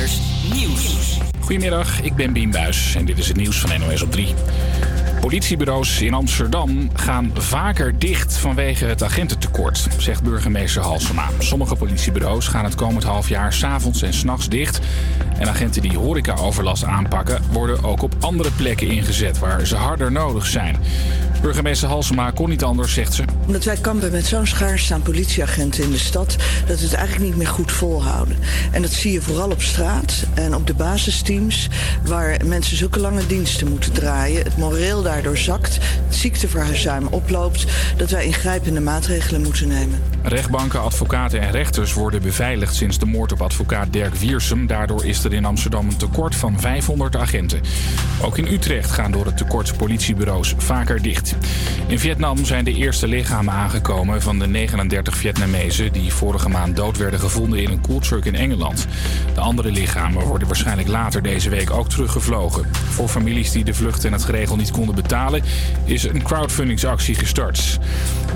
Nieuws. Goedemiddag, ik ben Bien Buis en dit is het nieuws van NOS op 3. Politiebureaus in Amsterdam gaan vaker dicht vanwege het agententekort, zegt burgemeester Halsema. Sommige politiebureaus gaan het komend half jaar s'avonds en s'nachts dicht. En agenten die horecaoverlast aanpakken, worden ook op andere plekken ingezet waar ze harder nodig zijn. Burgemeester Halsema kon niet anders, zegt ze. Omdat wij kampen met zo'n schaarste aan politieagenten in de stad, dat we het eigenlijk niet meer goed volhouden. En dat zie je vooral op straat en op de basisteams, waar mensen zulke lange diensten moeten draaien. Het moreel daardoor zakt, het ziekteverzuim oploopt, dat wij ingrijpende maatregelen moeten nemen. Rechtbanken, advocaten en rechters worden beveiligd sinds de moord op advocaat Dirk Wiersum. Daardoor is er in Amsterdam een tekort van 500 agenten. Ook in Utrecht gaan door het tekort politiebureaus vaker dicht. In Vietnam zijn de eerste lichamen aangekomen van de 39 Vietnamezen die vorige maand dood werden gevonden in een koeltruck in Engeland. De andere lichamen worden waarschijnlijk later deze week ook teruggevlogen. Voor families die de vlucht en het geregeld niet konden betalen, is een crowdfundingsactie gestart.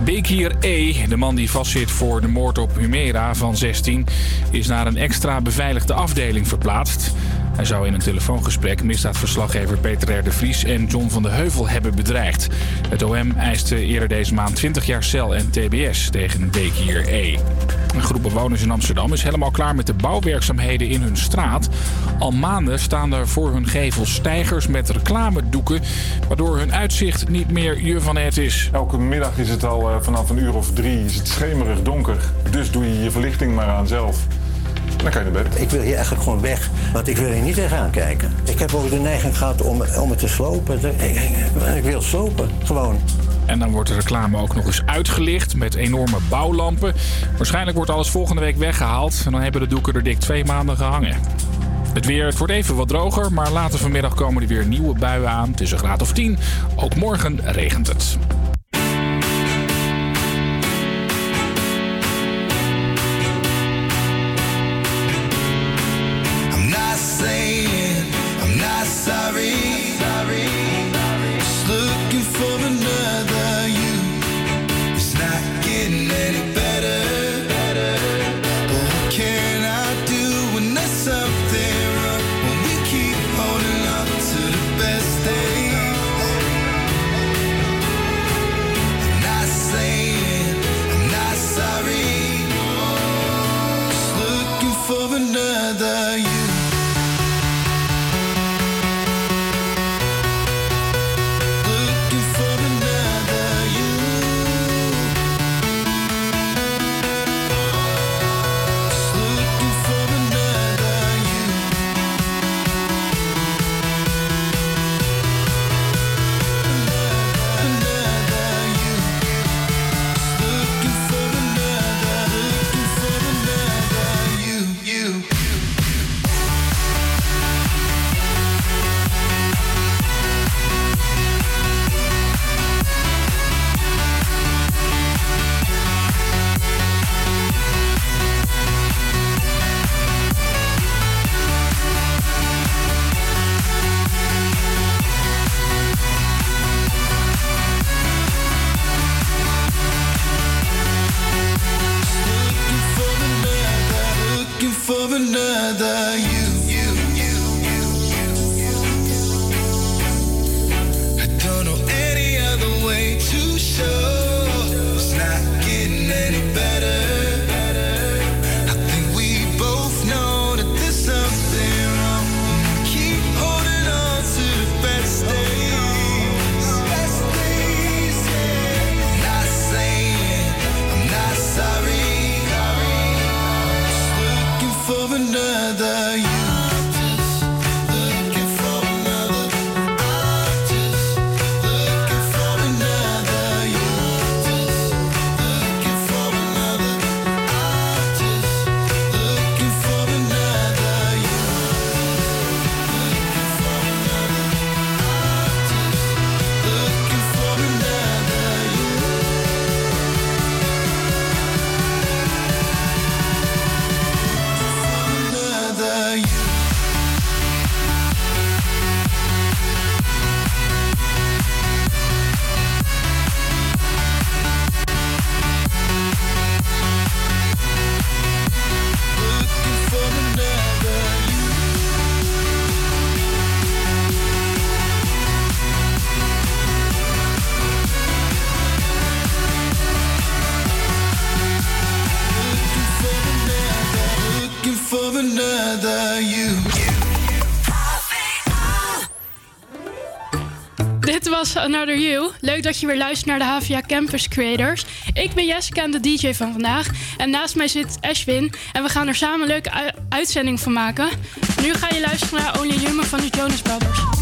Bekir E., de man die vastzit voor de moord op Humera van 16, is naar een extra beveiligde afdeling verplaatst. Hij zou in een telefoongesprek misdaadverslaggever Peter R. de Vries en John van de Heuvel hebben bedreigd. Het OM eiste eerder deze maand 20 jaar cel en TBS tegen Bekir E. Een groep bewoners in Amsterdam is helemaal klaar met de bouwwerkzaamheden in hun straat. Al maanden staan er voor hun gevels stijgers met reclamedoeken, waardoor hun uitzicht niet meer je van het is. Elke middag is het al eh, vanaf een uur of drie is het schemerig donker. Dus doe je je verlichting maar aan zelf. Dan kan je naar bed. Ik wil hier eigenlijk gewoon weg, want ik wil hier niet tegenaan kijken. Ik heb ook de neiging gehad om, om het te slopen. Ik, ik, ik wil slopen, gewoon. En dan wordt de reclame ook nog eens uitgelicht met enorme bouwlampen. Waarschijnlijk wordt alles volgende week weggehaald. En dan hebben de doeken er dik twee maanden gehangen. Het weer, het wordt even wat droger, maar later vanmiddag komen er weer nieuwe buien aan. Het is een graad of 10. Ook morgen regent het. Another You. Leuk dat je weer luistert naar de HVA Campus Creators. Ik ben Jessica en de DJ van vandaag. En naast mij zit Ashwin. En we gaan er samen een leuke uitzending van maken. Nu ga je luisteren naar Only Human van de Jonas Brothers.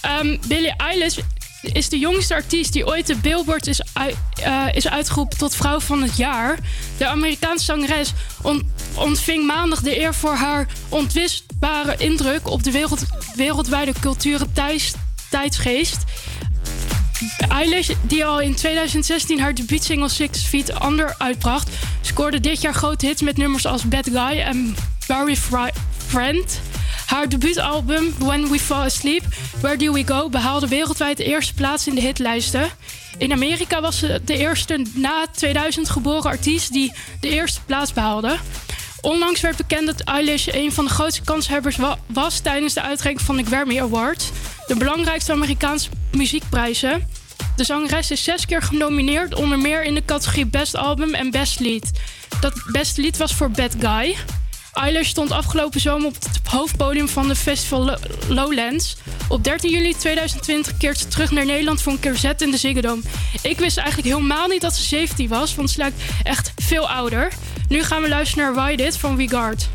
Ehm, Billie Eilish is de jongste artiest die ooit de Billboard is, eh, is uitgeroepen tot vrouw van het jaar. De Amerikaanse zangeres ontving maandag de eer voor haar ontwistbare indruk op de wereld, wereldwijde culturen tijdsgeest. Eilish, die al in 2016 haar debuutsingle Six Feet Under uitbracht, scoorde dit jaar grote hits met nummers als Bad Guy en Barry Friend. Haar debuutalbum When We Fall Asleep, Where Do We Go behaalde wereldwijd de eerste plaats in de hitlijsten. In Amerika was ze de eerste na 2000 geboren artiest die de eerste plaats behaalde. Onlangs werd bekend dat Eilish een van de grootste kanshebbers was tijdens de uitreiking van de Grammy Award, de belangrijkste Amerikaanse muziekprijzen. De zangeres is zes keer genomineerd, onder meer in de categorie Best Album en Best Lied. Dat Best Lied was voor Bad Guy. Eiler stond afgelopen zomer op het hoofdpodium van de festival Lowlands. Op 13 juli 2020 keert ze terug naar Nederland voor een kerzet in de Ziggo Dome. Ik wist eigenlijk helemaal niet dat ze 17 was, want ze lijkt echt veel ouder. Nu gaan we luisteren naar Why Did van Guard.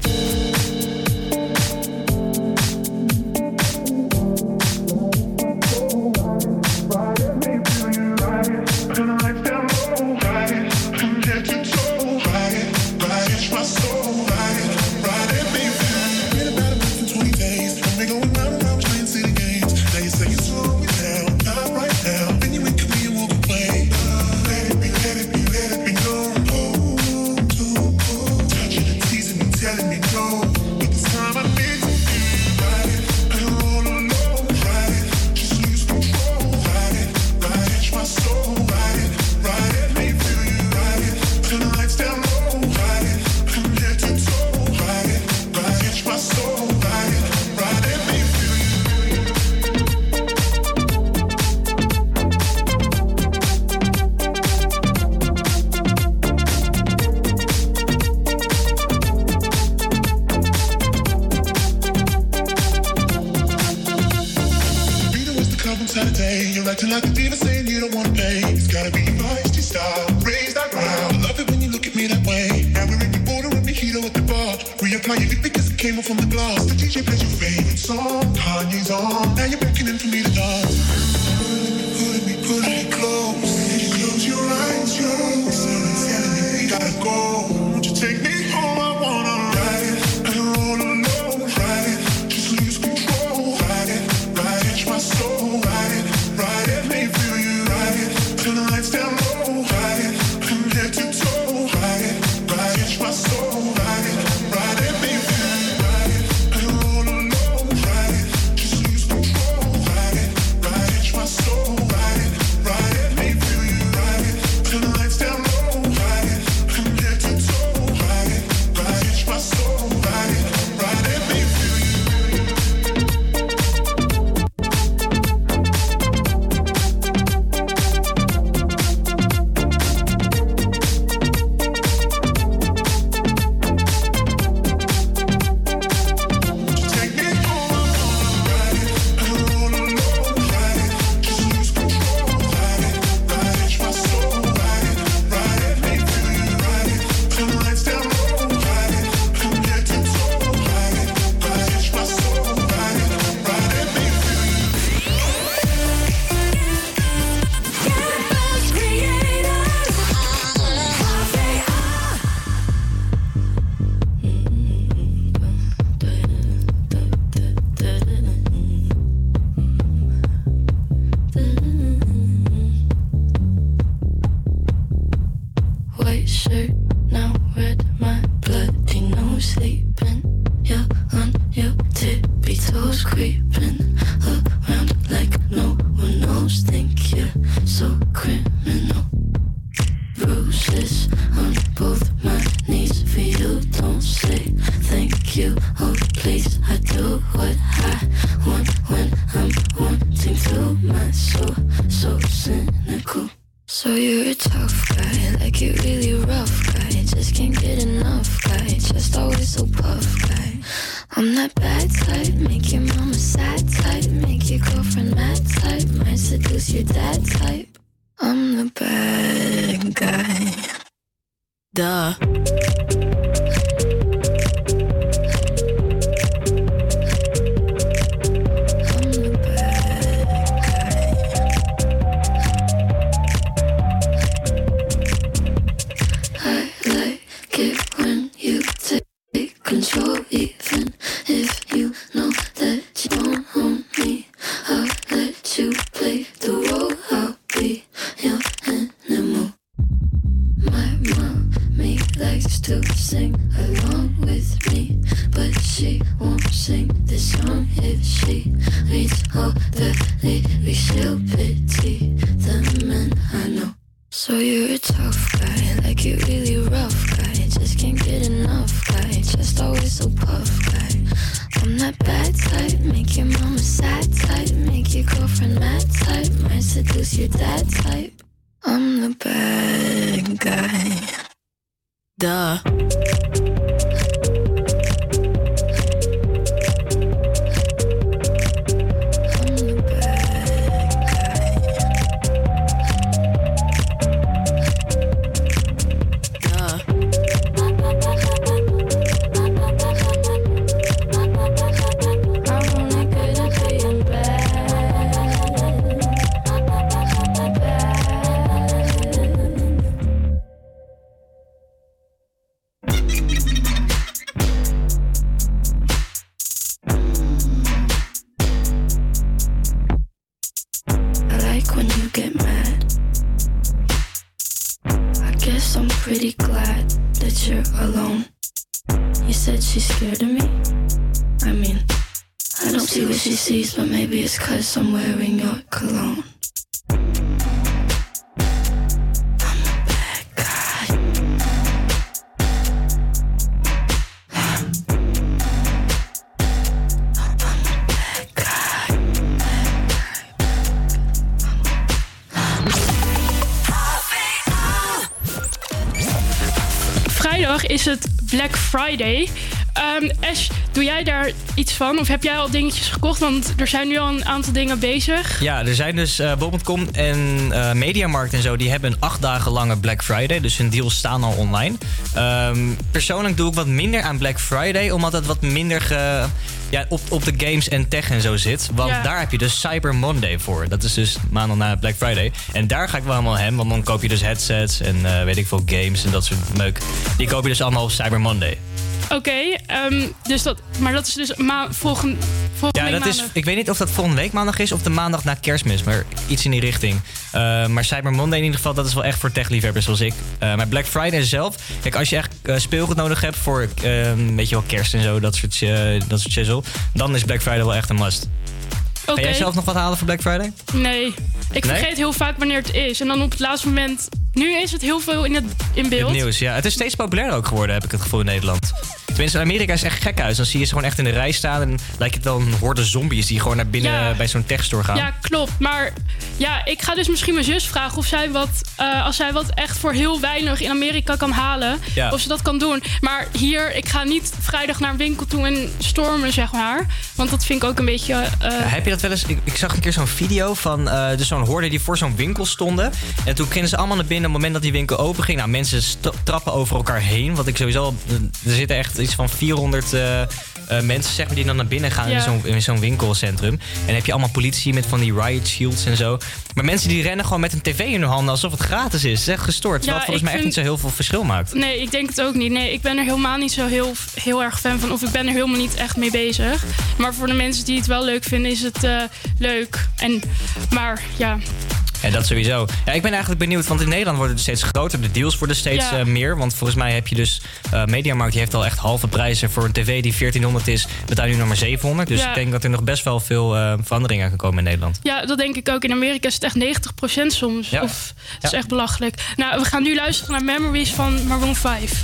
till I could. Guy. Duh. Friday. Ehm, Ash, doe jij daar iets van? Of heb jij al dingetjes gekocht? Want er zijn nu al een aantal dingen bezig. Ja, er zijn dus uh, en eh, Mediamarkt en zo, die hebben een acht dagen lange Black Friday. Dus hun deals staan al online. Ehm, persoonlijk doe ik wat minder aan Black Friday, omdat het wat minder ge, ja, op, op de games en tech en zo zit. Want Ja. daar heb je dus Cyber Monday voor. Dat is dus maandag na Black Friday. En daar ga ik wel helemaal hem, want dan koop je dus headsets en eh, weet ik veel games en dat soort meuk. Die koop je dus allemaal op Cyber Monday. Oké, ehm, dus dat, maar dat is dus ma volgende, volgende Ja, dat is, ik weet niet of dat volgende week maandag is of de maandag na kerstmis, maar iets in die richting. Eh, maar Cyber Monday in ieder geval, dat is wel echt voor techliefhebbers zoals ik. Eh, maar Black Friday zelf, kijk, als je echt eh, speelgoed nodig hebt voor, eh, weet je wel, kerst en zo, dat soort, dat soort shizzle, dan is Black Friday wel echt een must. Oké. Ga jij zelf nog wat halen voor Black Friday? Nee, ik Nee? vergeet heel vaak wanneer het is. En dan op het laatste moment... Nu is het heel veel in, het, in beeld. Het nieuws, ja. Het is steeds populairder ook geworden, heb ik het gevoel in Nederland. Tenminste, in Amerika is echt gek uit. Dan zie je ze gewoon echt in de rij staan en lijkt het wel een horde zombies die gewoon naar binnen Ja. bij zo'n techstore gaan. Ja, klopt. Maar ja, ik ga dus misschien mijn zus vragen of zij wat, eh, als zij wat echt voor heel weinig in Amerika kan halen, Ja. of ze dat kan doen. Maar hier, ik ga niet vrijdag naar een winkel toe en stormen, zeg maar. Want dat vind ik ook een beetje. eh, Ja, heb je dat wel eens? Ik, ik zag een keer zo'n video van eh, dus zo'n horde die voor zo'n winkel stonden. En toen gingen ze allemaal naar binnen op het moment dat die winkel open ging. Nou, mensen trappen over elkaar heen. Want ik sowieso. Er zitten echt iets van 400 eh, eh, mensen zeg maar, die dan naar binnen gaan Ja. in zo'n in zo'n winkelcentrum. En dan heb je allemaal politie met van die riot shields en zo. Maar mensen die rennen gewoon met een tv in hun handen alsof het gratis is. Het is echt gestoord. Ja, volgens mij echt niet zo heel veel verschil maakt. Nee, ik denk het ook niet. Nee, ik ben er helemaal niet zo heel, heel erg fan van. Of ik ben er helemaal niet echt mee bezig. Maar voor de mensen die het wel leuk vinden, is het eh, leuk. En, maar ja, Ja, dat sowieso. Ja, ik ben eigenlijk benieuwd, want in Nederland worden het steeds groter. De deals worden steeds Ja. eh, meer. Want volgens mij heb je dus... eh Mediamarkt die heeft al echt halve prijzen. Voor een tv die 1400 is, betaal je nu nog maar 700. Dus Ja. ik denk dat er nog best wel veel eh, veranderingen gaan komen in Nederland. Ja, dat denk ik ook. In Amerika is het echt 90% soms. Ja. Of, het is echt belachelijk. Nou, we gaan nu luisteren naar Memories van Maroon 5.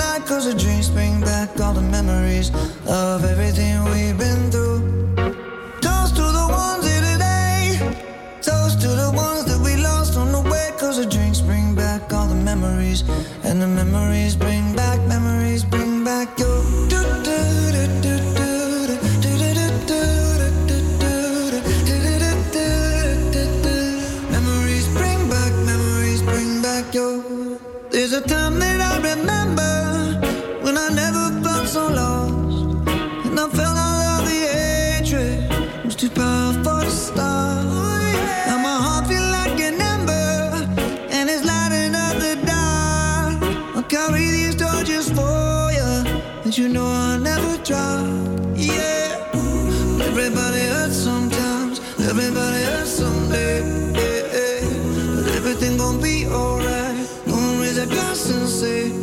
night Cause the dreams bring back all the memories Of everything we've been through Toast to the ones here today Toast to the ones that we lost on the way Cause the drinks bring back all the memories And the memories bring back, memories bring back your Memories bring back, memories bring back your There's a time that yeah. Everybody hurts sometimes, everybody hurts someday. But everything gon' be alright. Gonna raise a glass and say.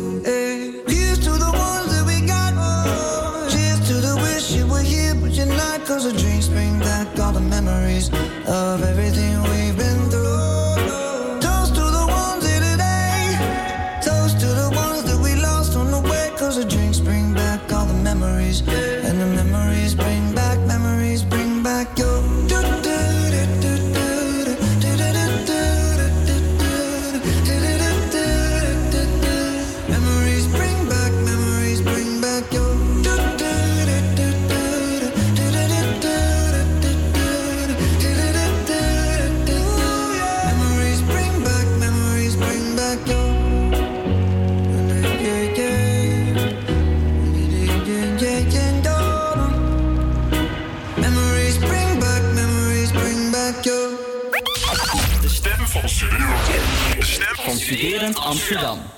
Amsterdam.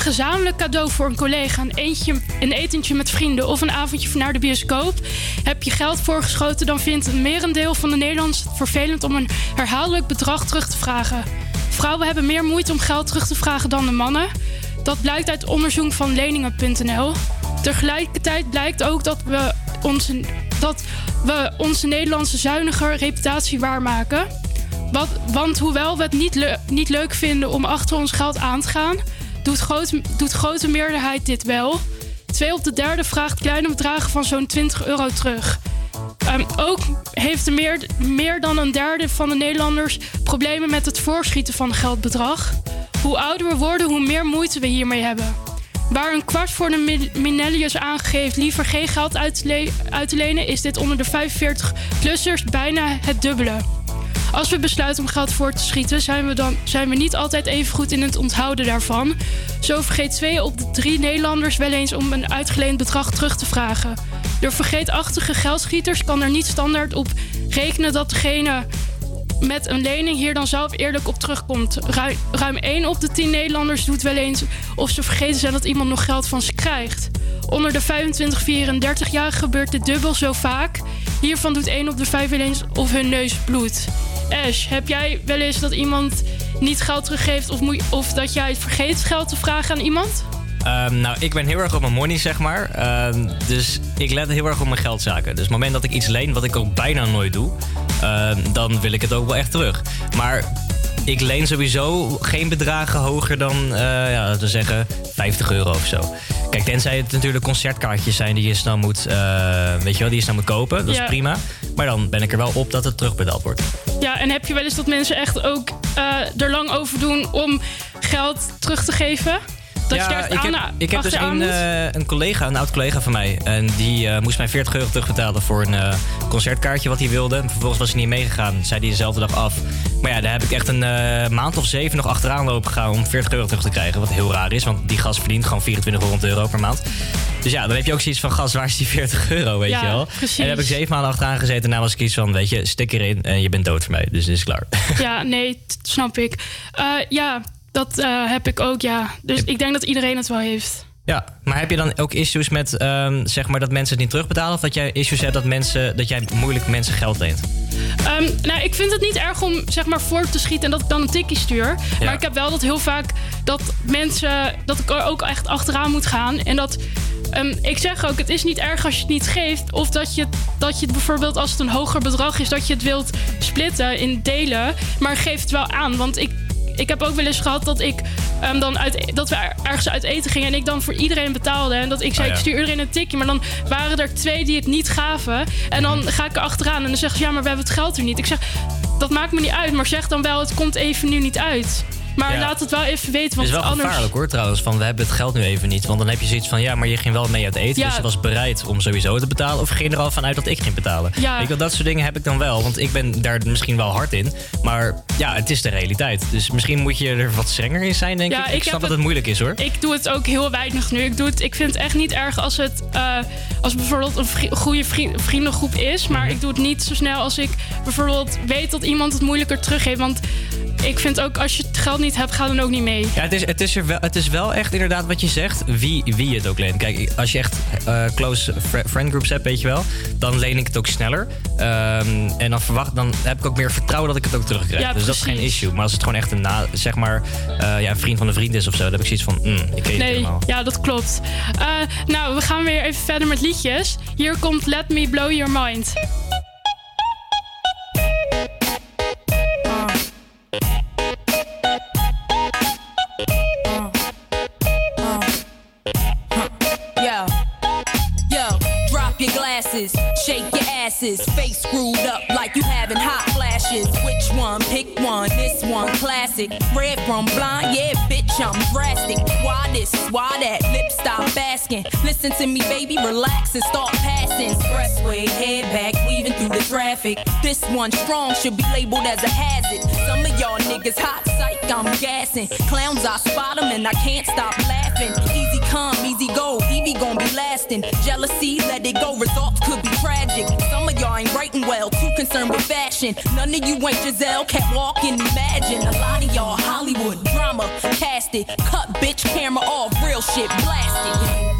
Gezamenlijk cadeau voor een collega, een, eentje, een etentje met vrienden of een avondje naar de bioscoop, heb je geld voorgeschoten, dan vindt een merendeel van de Nederlanders het vervelend om een herhaaldelijk bedrag terug te vragen. Vrouwen hebben meer moeite om geld terug te vragen dan de mannen. Dat blijkt uit onderzoek van leningen.nl. Tegelijkertijd blijkt ook dat we onze, dat we onze Nederlandse zuinige reputatie waarmaken. Wat, want hoewel we het niet, niet leuk vinden om achter ons geld aan te gaan, doet, groot, doet grote meerderheid dit wel. Twee op de derde vraagt kleine bedragen van zo'n 20 euro terug. Ehm, ook heeft er meer, meer dan een derde van de Nederlanders problemen met het voorschieten van geldbedrag. Hoe ouder we worden, hoe meer moeite we hiermee hebben. Waar een kwart voor de mi- millennials aangeeft liever geen geld uit te, uit te lenen, is dit onder de 45-plussers bijna het dubbele. Als we besluiten om geld voor te schieten, zijn we, dan, zijn we niet altijd even goed in het onthouden daarvan. Zo vergeet twee op de drie Nederlanders wel eens om een uitgeleend bedrag terug te vragen. Door vergeetachtige geldschieters kan er niet standaard op rekenen dat degene met een lening hier dan zelf eerlijk op terugkomt. Ruim, ruim 1 op de 10 Nederlanders doet wel eens of ze vergeten zijn dat iemand nog geld van ze krijgt. Onder de 25, 34 jaar gebeurt dit dubbel zo vaak. Hiervan doet 1 op de 5 wel eens of hun neus bloedt. Ash, heb jij wel eens dat iemand niet geld teruggeeft of, moet- of dat jij het vergeet geld te vragen aan iemand? Ehm, nou, ik ben heel erg op mijn money, zeg maar. Ehm, dus ik let heel erg op mijn geldzaken. Dus op het moment dat ik iets leen, wat ik ook bijna nooit doe, ehm, dan wil ik het ook wel echt terug. Maar ik leen sowieso geen bedragen hoger dan, eh, ja, laten we zeggen, 50 euro of zo. Kijk, tenzij het natuurlijk concertkaartjes zijn die je snel moet, eh, weet je wel, die je snel moet kopen. Dat Ja. is prima. Maar dan ben ik er wel op dat het terugbetaald wordt. Ja, en heb je wel eens dat mensen echt ook eh, er lang over doen om geld terug te geven? Dat je daar echt ik heb, ik heb dus een, eh, een collega, een oud collega van mij. En die eh, moest mij 40 euro terugbetalen voor een eh, concertkaartje wat hij wilde. En vervolgens was hij niet meegegaan. Zei hij dezelfde dag af. Maar ja, daar heb ik echt een maand of zeven nog achteraan lopen gegaan om 40 euro terug te krijgen. Wat heel raar is, want die gast verdient gewoon 2400 euro per maand. Dus ja, dan heb je ook zoiets van, gast, waar is die 40 euro, weet Ja, je wel? precies. En daar heb ik zeven maanden achteraan gezeten. En daarna was ik iets van, weet je, stik erin en je bent dood voor mij. Dus het is klaar. Ja, nee, snap ik. Ja, dat eh, heb ik ook, ja. Dus ik denk dat iedereen het wel heeft. Ja, maar heb je dan ook issues met ehm, zeg maar dat mensen het niet terugbetalen? Of dat jij issues hebt dat, mensen, dat jij moeilijk mensen geld leent? Ehm, nou, ik vind het niet erg om zeg maar voor te schieten en dat ik dan een tikkie stuur. Ja. Maar ik heb wel dat heel vaak dat mensen dat ik er ook echt achteraan moet gaan. En dat ehm, ik zeg ook, het is niet erg als je het niet geeft. Of dat je, dat je het bijvoorbeeld als het een hoger bedrag is, dat je het wilt splitten in delen. Maar geef het wel aan. Want ik. Ik heb ook wel eens gehad dat, ik, ehm, dan uit, dat we er- ergens uit eten gingen en ik dan voor iedereen betaalde. En dat ik zei, ja. ik stuur iedereen een tikje. Maar dan waren er twee die het niet gaven. En dan ga ik er achteraan en dan zeggen ze, ja, maar we hebben het geld er niet. Ik zeg, dat maakt me niet uit. Maar zeg dan wel, het komt even nu niet uit. Maar Ja. laat het wel even weten, Het want is wel anders... gevaarlijk hoor trouwens, van we hebben het geld nu even niet. Want dan heb je zoiets van, ja, maar je ging wel mee uit eten. Ja. Dus je was bereid om sowieso te betalen. Of ging er al vanuit dat ik ging betalen? Ja. Je wel, dat soort dingen heb ik dan wel. Want ik ben daar misschien wel hard in. Maar ja, het is de realiteit. Dus misschien moet je er wat strenger in zijn, denk ik. Ik, ik snap dat het- het moeilijk is hoor. Ik doe het ook heel weinig nu. Ik, doe het, ik vind het echt niet erg als het eh, als bijvoorbeeld een vri- goede vri- vriendengroep is. Maar Mhm. ik doe het niet zo snel als ik bijvoorbeeld weet dat iemand het moeilijker teruggeeft. Want ik vind ook als je het geld niet hebt, ga dan ook niet mee. Ja, het is, het, is er wel, het is wel echt inderdaad wat je zegt, wie, wie het ook leent. Kijk, als je echt eh, close fri- friend groups hebt, weet je wel, dan leen ik het ook sneller. Ehm, en dan, verwacht, dan heb ik ook meer vertrouwen dat ik het ook terugkrijg. Ja, dus dat is geen issue. Maar als het gewoon echt een, na, zeg maar, eh, ja, een vriend van een vriend is of zo, dan heb ik zoiets van, mm, ik ken niet Nee, helemaal. ja, dat klopt. Eh, nou, we gaan weer even verder met liedjes. Hier komt Let Me Blow Your Mind. Shake your asses, face screwed up like you having hot flashes. Which one? Pick one. This one, classic. Red from blind, yeah, bitch, I'm drastic. Why this? Why that? Lip stop asking. Listen to me, baby, relax and start passing. Expressway, head back, weaving through the traffic. This one strong should be labeled as a hazard. Some of y'all niggas hot psych, I'm gassing. Clowns, I spot 'em and I can't stop laughing. Easy come, easy go, Evie gon' be lasting. Jealousy, let it go, results could be tragic. Some of y'all ain't writing well, too concerned with None of you ain't Giselle, can't walk and imagine. A lot of y'all Hollywood drama, cast it, cut bitch camera off, real shit blasted.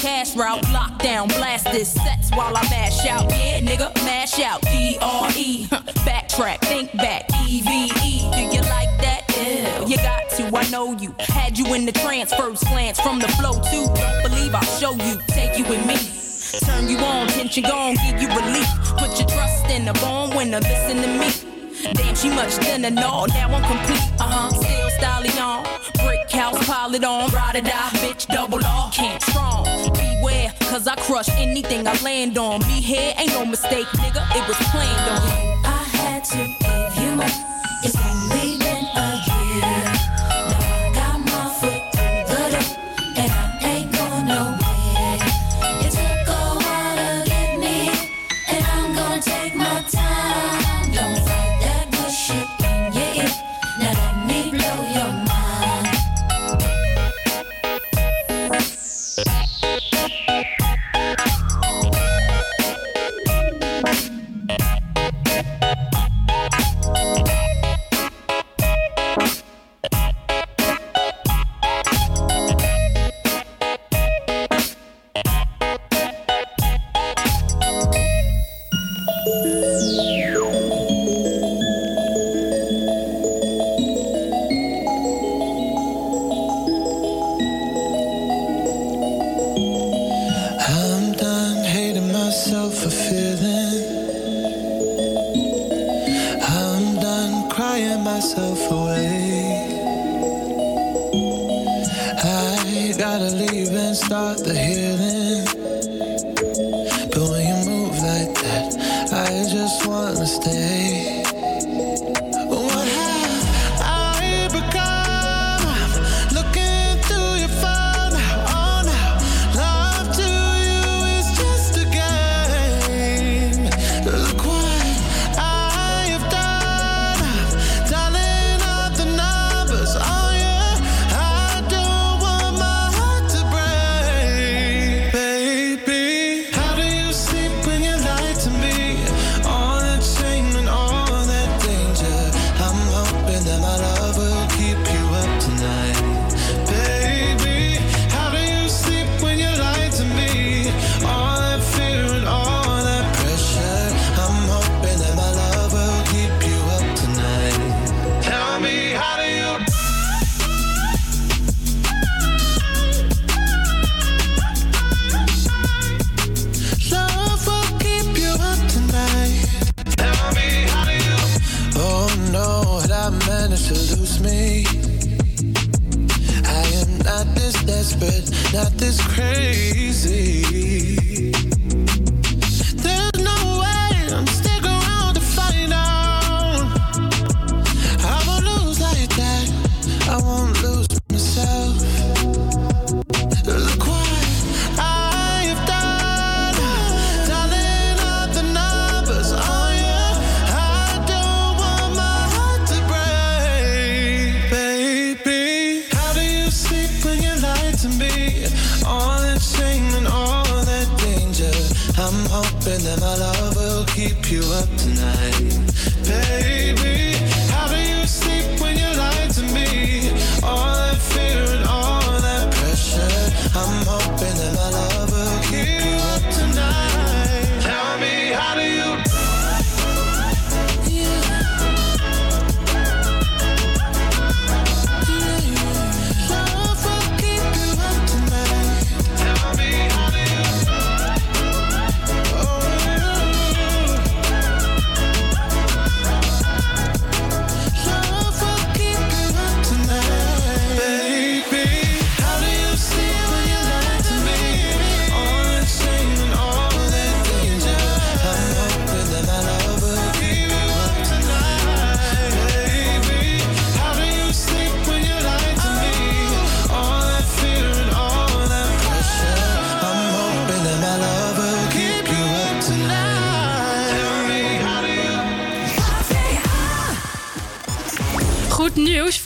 cash route. Lockdown, blast this sets while I mash out. Yeah, nigga, mash out. D R E. Backtrack, think back. E V E. Do you like that? Ew. You got to, I know you. Had you in the trance, first glance from the flow too. Don't believe I'll show you, take you with me. Turn you on, tension gone, give you relief. Put your trust in the born winner, listen to me. Damn, she much thinner, no, now I'm complete. Uh huh, still styling on cows it on. Ride or die, bitch, double R. Can't strong. Beware, cause I crush anything I land on. Me here ain't no mistake, nigga, it was planned on. I had to give you my. It's only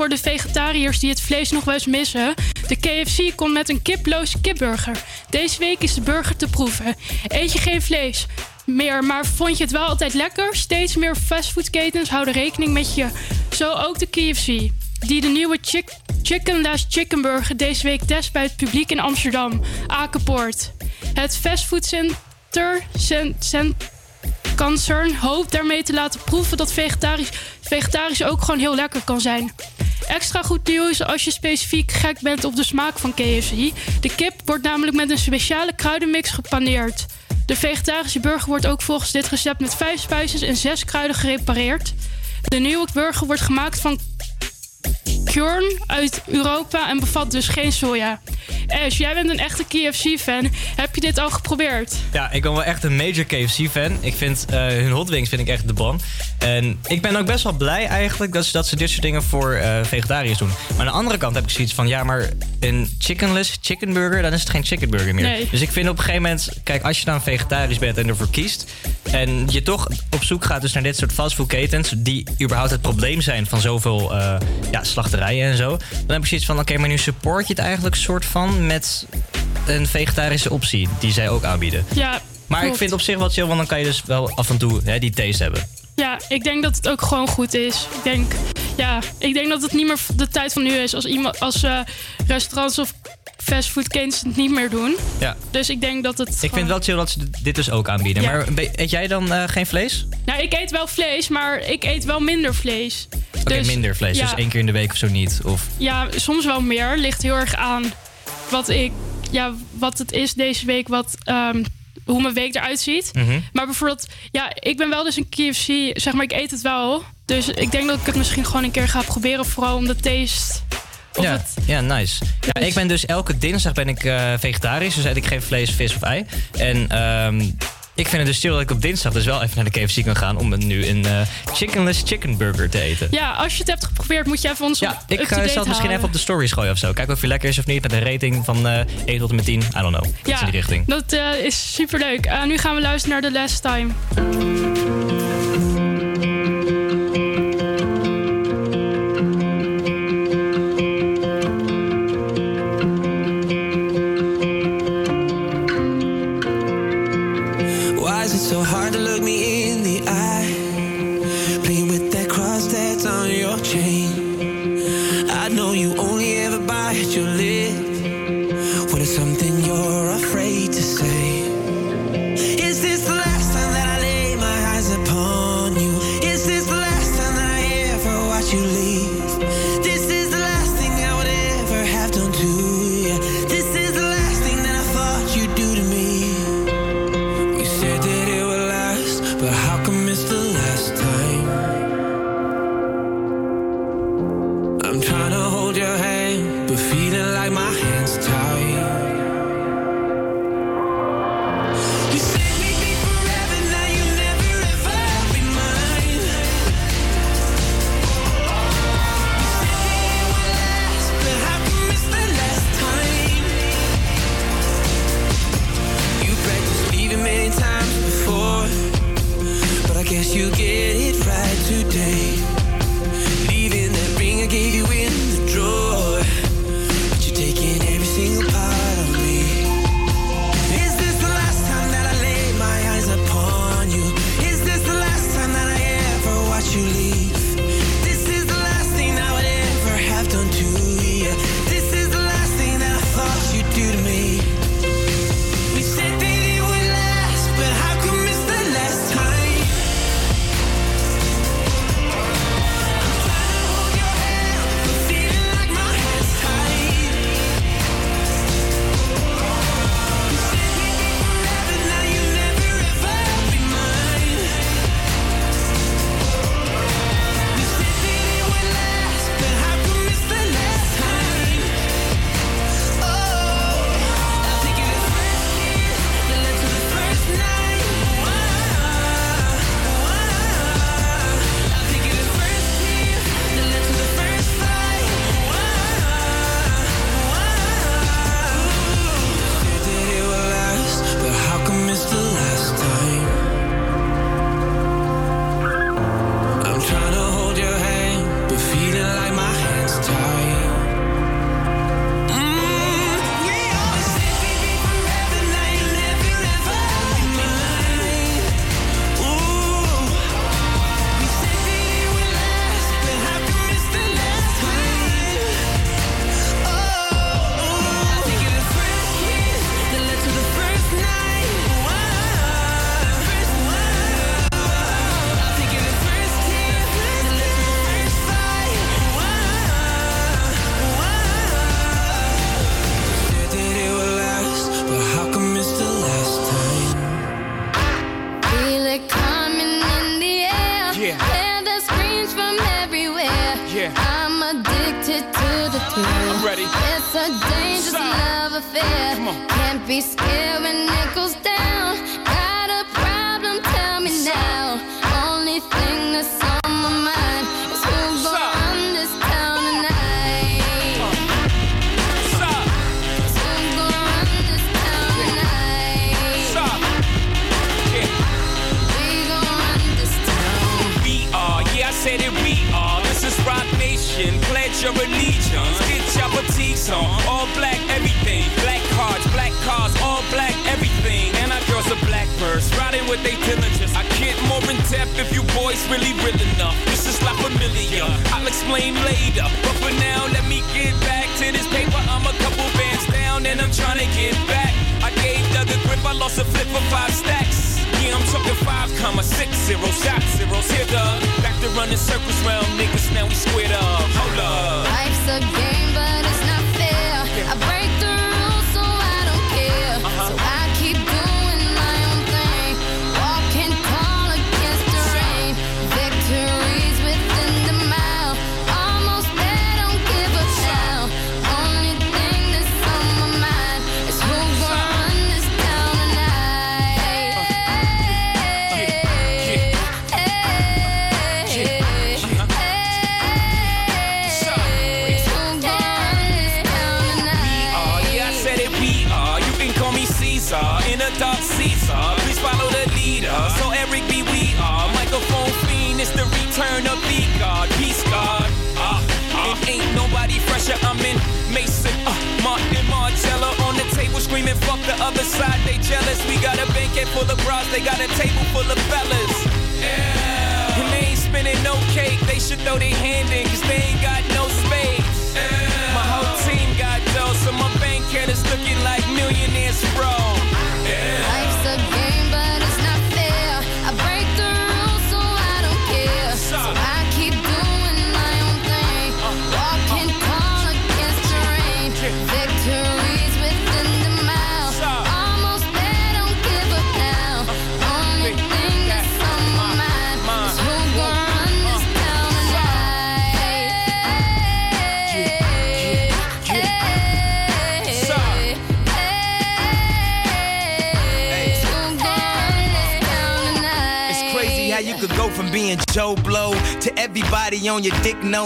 voor de vegetariërs die het vlees nog wel eens missen. De KFC komt met een kiploze kipburger. Deze week is de burger te proeven. Eet je geen vlees meer, maar vond je het wel altijd lekker? Steeds meer fastfoodketens houden rekening met je. Zo ook de KFC. Die de nieuwe chick Chickenless Chicken Burger deze week test bij het publiek in Amsterdam, Akenpoort. Het fastfoodcenter cent, cent, Concern hoopt daarmee te laten proeven dat vegetarisch, vegetarisch ook gewoon heel lekker kan zijn. Extra goed nieuws als je specifiek gek bent op de smaak van KFC. De kip wordt namelijk met een speciale kruidenmix gepaneerd. De vegetarische burger wordt ook volgens dit recept met vijf spices en zes kruiden gerepareerd. De nieuwe burger wordt gemaakt van Kjorn uit Europa en bevat dus geen soja. Ash, jij bent een echte KFC-fan. Heb je dit al geprobeerd? Ja, ik ben wel echt een major KFC-fan. Ik vind eh, hun hot wings vind ik echt de ban. En ik ben ook best wel blij eigenlijk dat ze, dat ze dit soort dingen voor eh, vegetariërs doen. Maar aan de andere kant heb ik zoiets van... ja, maar een chickenless chicken burger, dan is het geen chicken burger meer. Nee. Dus ik vind op een gegeven moment... kijk, als je dan vegetarisch bent en ervoor kiest... en je toch op zoek gaat dus naar dit soort fastfoodketens... die überhaupt het probleem zijn van zoveel eh, ja, slachterijen en zo... dan heb ik zoiets van, oké, maar nu support je het eigenlijk soort van... met een vegetarische optie die zij ook aanbieden. Ja, Maar ik vind het op zich wel chill, want dan kan je dus wel af en toe hè, die taste hebben. Ja, ik denk dat het ook gewoon goed is. Ik denk, ja, ik denk dat het niet meer de tijd van nu is als, iemand, als eh, restaurants of fastfoodketens het niet meer doen. Ja. Dus ik denk dat het. Ik vind het wel chill dat ze dit dus ook aanbieden. Ja. Maar eet jij dan eh, geen vlees? Nou, ik eet wel vlees, maar ik eet wel minder vlees. Oké, minder vlees. Ja, Dus één keer in de week of zo niet. Of... ja, soms wel meer. Ligt heel erg aan wat ik, ja, wat het is deze week, wat, ehm, hoe mijn week eruit ziet. Mhm. Maar bijvoorbeeld, ja, ik ben wel dus een KFC, zeg maar, ik eet het wel. Dus ik denk dat ik het misschien gewoon een keer ga proberen, vooral om de taste. Ja, het, ja, nice. Ja, ik ben dus elke dinsdag ben ik eh, vegetarisch. Dus eet ik geen vlees, vis of ei. En ehm, ik vind het dus chill dat ik op dinsdag dus wel even naar de KFC kan gaan... om nu een eh, chickenless chicken burger te eten. ja, als je het hebt geprobeerd, moet je even ons Ja, op ik up-to-date eh, zal het misschien even op de stories gooien of zo. Kijken of hij lekker is of niet. Met een rating van eh 1 tot en met 10. I don't know. Iets in die richting. dat eh, is superleuk. Uh, nu gaan we luisteren naar The Last Time.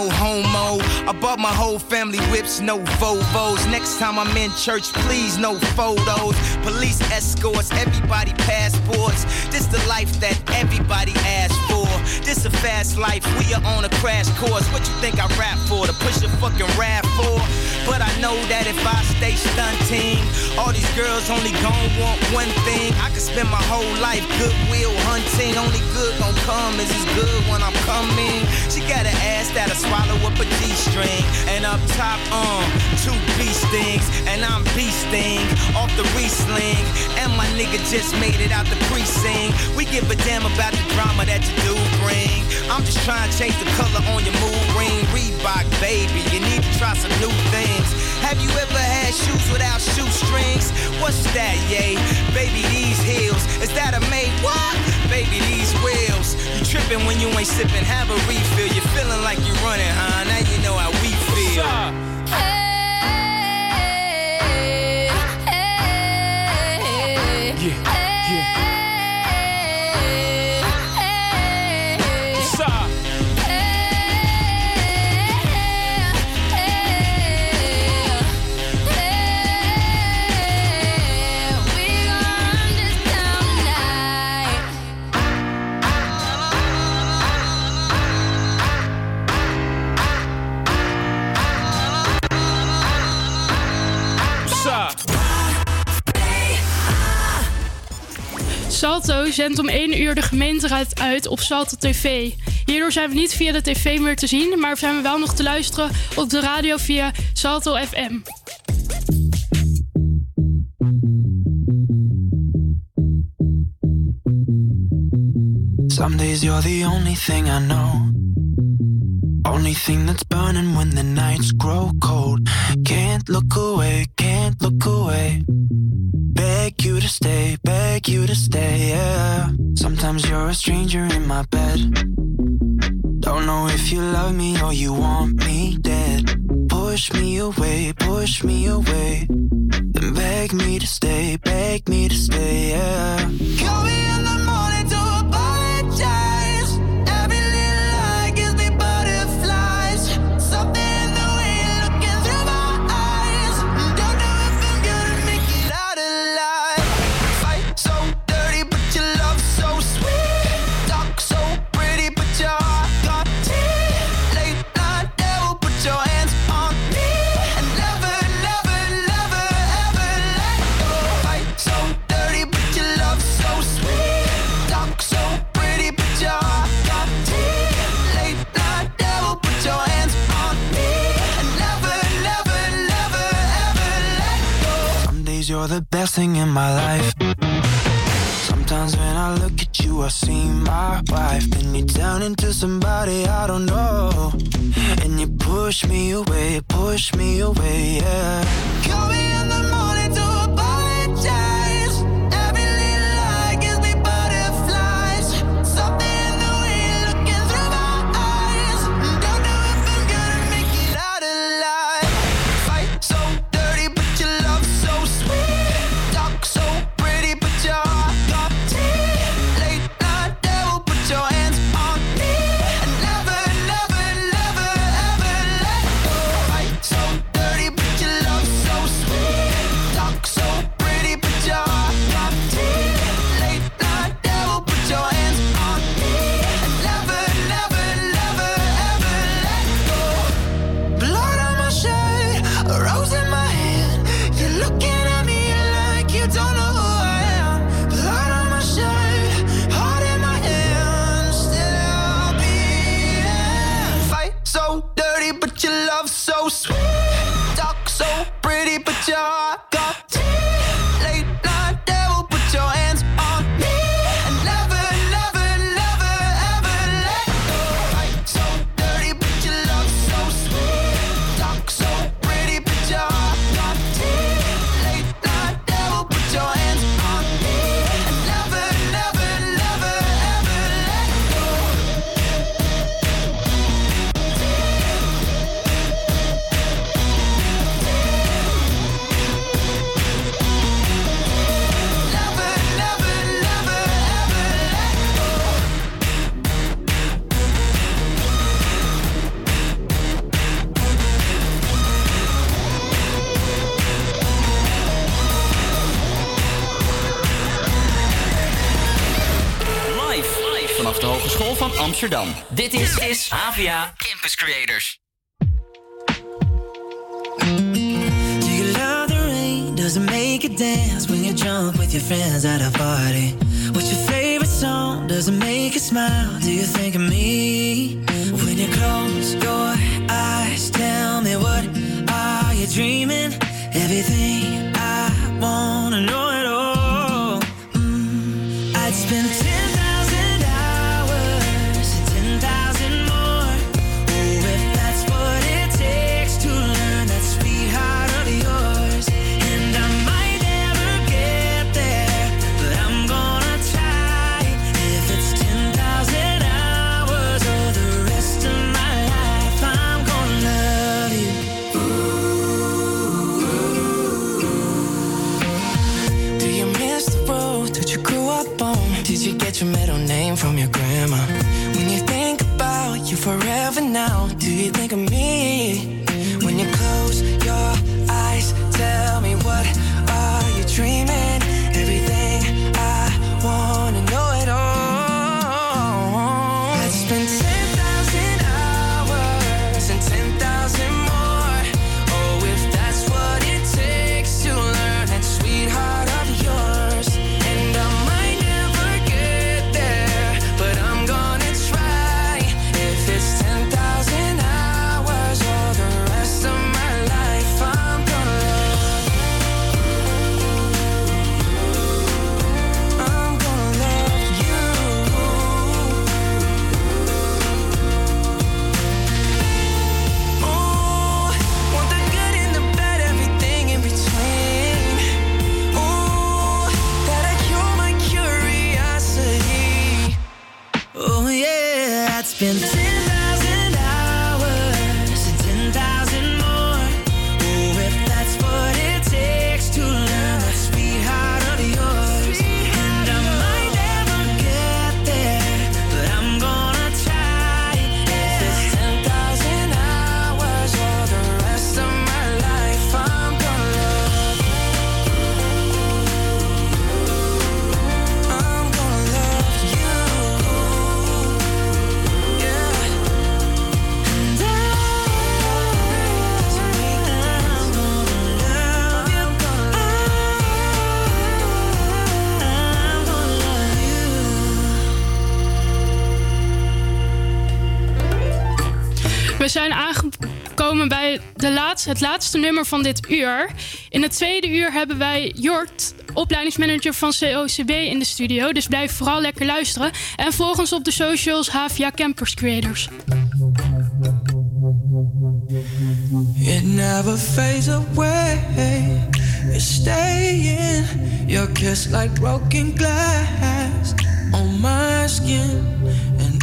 Homo. I bought my whole family whips, no Vovos. Next time I'm in church, please, no photos. Police escorts, everybody passports. This the life that everybody asks for. This a fast life, we are on a crash course. What you think I rap for? To push a fucking rap for? But I know that if I stay stunting, all these girls only gon' want one thing. I could spend my whole life goodwill hunting. Only good gon' come is as good when I'm coming. She got an ass that'll swallow up a G-string. And up top, um, two beast things. And I'm beasting off the re-sling. And my nigga just made it out the precinct. We give a damn about the drama that you do bring. I'm just trying to change the color on your mood ring. Reebok, baby, you need to try some new things. Have you ever had shoes without shoestrings? What's that, yay? Baby, these heels. Is that a made what? Baby, these wheels. You tripping when you ain't sipping, have a refill. You're feeling like you're running, huh? Now you know how we feel. What's Salto zendt om 1 uur de gemeenteraad uit op Salto TV. Hierdoor zijn we niet via de tv meer te zien, maar zijn we wel nog te luisteren op de radio via Salto FM. Some days you're the only thing I know. Only thing that's burning when the nights grow cold. Can't look away, can't look away. Beg to stay, beg you to stay, yeah. Sometimes you're a stranger in my bed. Don't know if you love me or you want me dead. Push me away, push me away. Then beg me to stay, beg me to stay, yeah. Call me in the morning to you're the best thing in my life. Sometimes when I look at you, I see my wife. Then you turn into somebody I don't know. And you push me away, push me away, yeah. Call me in the morning to apologize. Amsterdam. Dit is, is Avia Campus Creators. Do you love the rain? Does it make you dance when you jump with your friends at a party? What's your favorite song? Does it make you smile? Do you think of me? Het laatste nummer van dit uur. In het tweede uur hebben wij Jort, opleidingsmanager van COCB, in de studio. Dus blijf vooral lekker luisteren. En volg ons op de socials HVA Campus Creators. It never fades away. It's staying. Your kiss like broken glass on my skin.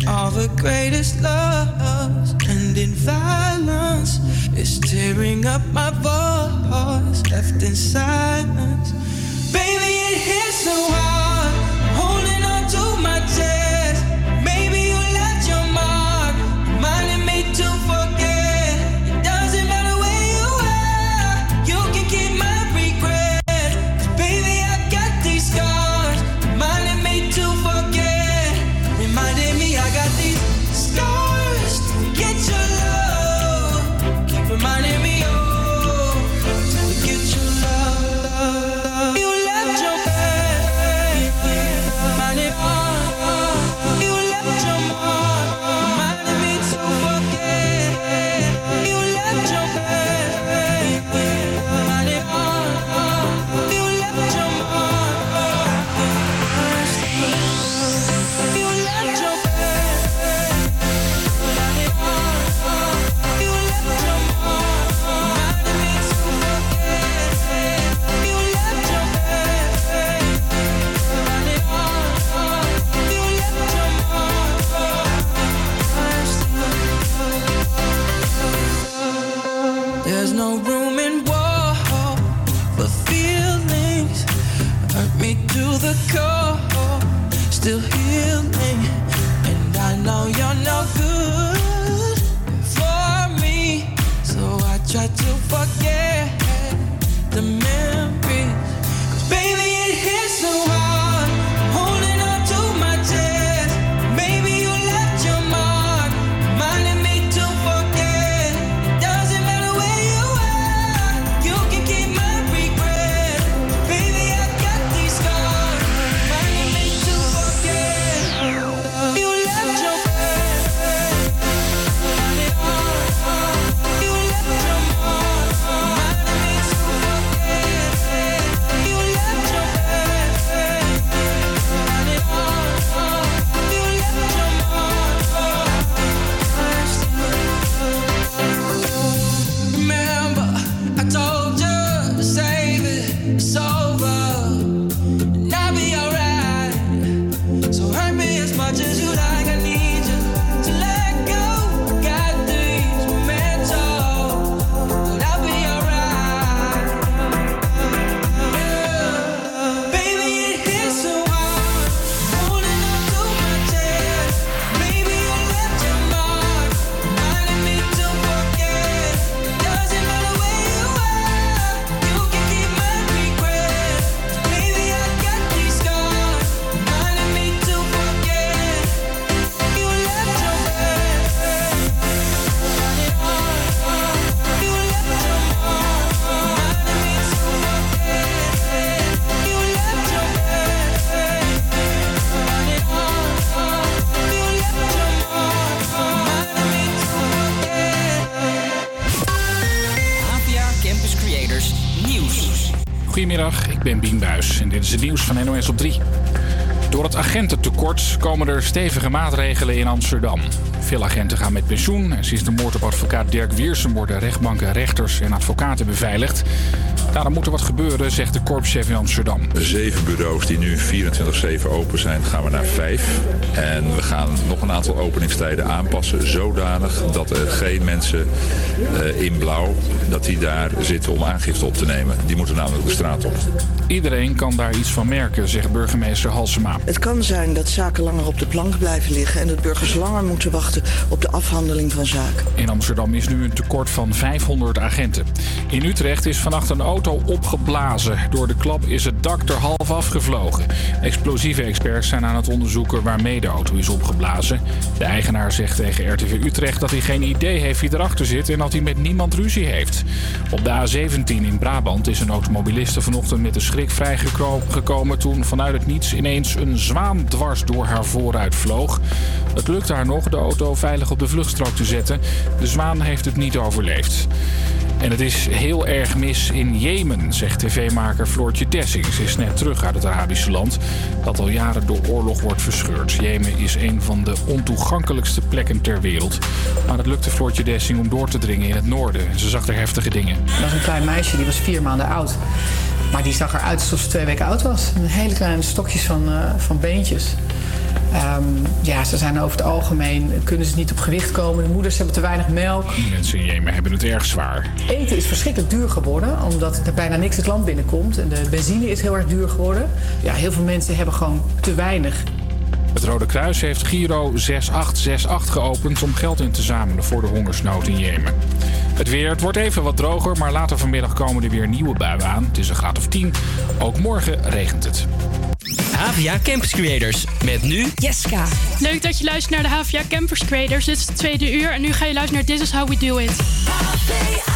All the greatest loves end in violence. It's tearing up my voice, left in silence. Baby, it hits so hard. Ben Bien Buis en dit is het nieuws van NOS op 3. Door het agententekort komen er stevige maatregelen in Amsterdam. Veel agenten gaan met pensioen en sinds de moord op advocaat Dirk Wiersum worden rechtbanken, rechters en advocaten beveiligd. Daarom moet er wat gebeuren, zegt de korpschef in Amsterdam. Zeven bureaus die nu 24-7 open zijn, gaan we naar vijf. En we gaan nog een aantal openingstijden aanpassen, zodanig dat er geen mensen eh, in blauw, dat die daar zitten om aangifte op te nemen. Die moeten namelijk de straat op. Iedereen kan daar iets van merken, zegt burgemeester Halsema. Het kan zijn dat zaken langer op de plank blijven liggen en dat burgers langer moeten wachten op de afhandeling van zaken. In Amsterdam is nu een tekort van 500 agenten. In Utrecht is vannacht een auto opgeblazen. Door de klap is het dak er half afgevlogen. Explosieve experts zijn aan het onderzoeken waarmee de auto is opgeblazen. De eigenaar zegt tegen RTV Utrecht dat hij geen idee heeft wie erachter zit en dat hij met niemand ruzie heeft. Op de A17 in Brabant is een automobiliste vanochtend met de schrik vrijgekomen toen vanuit het niets ineens een zwaan dwars door haar vooruit vloog. Het lukte haar nog de auto veilig op de vluchtstrook te zetten. De zwaan heeft het niet overleefd. En het is heel erg mis in Jemen, zegt tv-maker Floortje Dessing. Ze is net terug uit het Arabische land dat al jaren door oorlog wordt verscheurd. Jemen is een van de ontoegankelijkste plekken ter wereld. Maar het lukte Floortje Dessing om door te dringen in het noorden. En ze zag er heftige dingen. Er was een klein meisje, die was vier maanden oud. Maar die zag eruit alsof ze twee weken oud was. Een hele kleine stokjes van, eh, van beentjes. Ehm, ja, ze zijn over het algemeen, kunnen ze niet op gewicht komen. De moeders hebben te weinig melk. Mensen in Jemen hebben het erg zwaar. Eten is verschrikkelijk duur geworden, omdat er bijna niks het land binnenkomt. En de benzine is heel erg duur geworden. Ja, heel veel mensen hebben gewoon te weinig. Het Rode Kruis heeft Giro 6868 geopend om geld in te zamelen voor de hongersnood in Jemen. Het weer, het wordt even wat droger, maar later vanmiddag komen er weer nieuwe buien aan. Het is een graad of 10. Ook morgen regent het. Havia Campus Creators. Met nu Jeska. Leuk dat je luistert naar de HVA Campers Creators. Dit is het tweede uur en nu ga je luisteren naar This is How We Do It.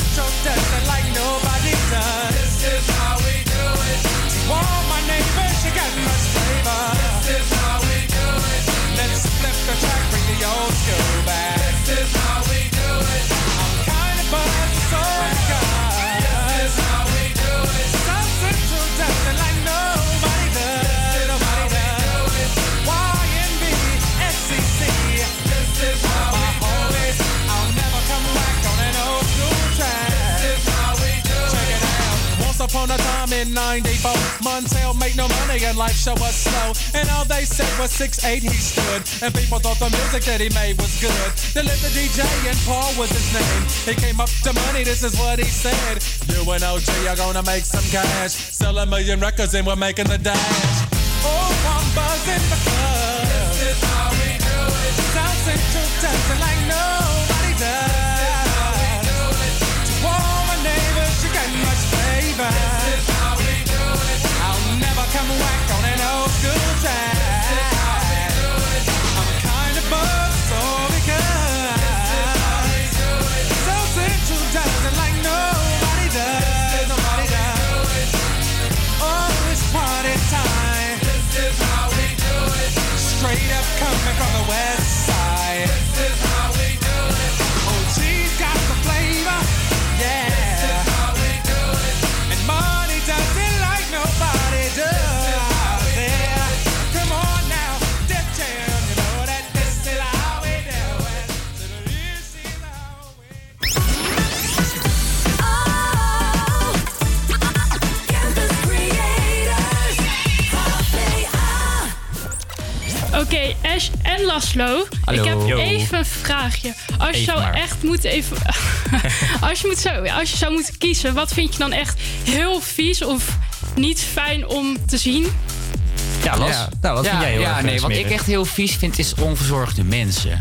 central destination. In 94, Montel made no money and life show was slow. And all they said was 6'8 he stood. And people thought the music that he made was good. They lived the DJ and Paul was his name. He came up to money, this is what he said. You and OG are gonna make some cash. Sell a million records and we're making the dash. Oh, I'm buzzing because this is how we do it. Central does it like nobody does. Never come Oké, Ash en Laszlo. Hallo. Ik heb Yo. even een vraagje. Als je Even zou maar. echt moeten even. als, je moet zo, als je zou moeten kiezen, wat vind je dan echt heel vies of niet fijn om te zien? Ja, Las. Ja, nou, wat ja, vind jij heel Ja, erg, nee, eh, wat ik echt heel vies vind is onverzorgde mensen.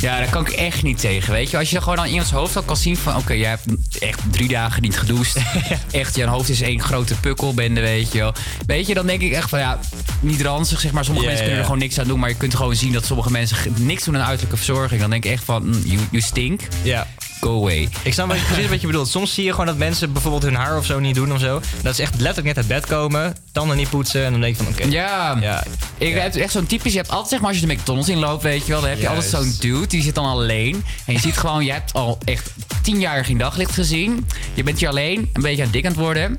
Ja, daar kan ik echt niet tegen, weet je. Als je gewoon aan iemands hoofd al kan zien van... oké, jij hebt echt drie dagen niet gedoucht. echt, je hoofd is één grote pukkelbende, weet je wel. Weet je, dan denk ik echt van ja, niet ranzig, zeg maar. Sommige mensen kunnen er gewoon niks aan doen... maar je kunt gewoon zien dat sommige mensen niks doen aan uiterlijke verzorging. Dan denk ik echt van, mm, you, you stink. Ja. Go away. Ik snap precies wat je bedoelt. Soms zie je gewoon dat mensen bijvoorbeeld hun haar of zo niet doen of zo. Dat ze echt letterlijk net uit bed komen, tanden niet poetsen en dan denk je van oké. Ja, Ja. Ik heb echt zo'n typisch. Je hebt altijd, zeg maar, als je de McDonald's inloopt, weet je wel, dan heb je Juist. altijd zo'n dude die zit dan alleen. En je ziet gewoon, je hebt al echt tien jaar geen daglicht gezien. Je bent hier alleen, een beetje aan het dik aan het worden.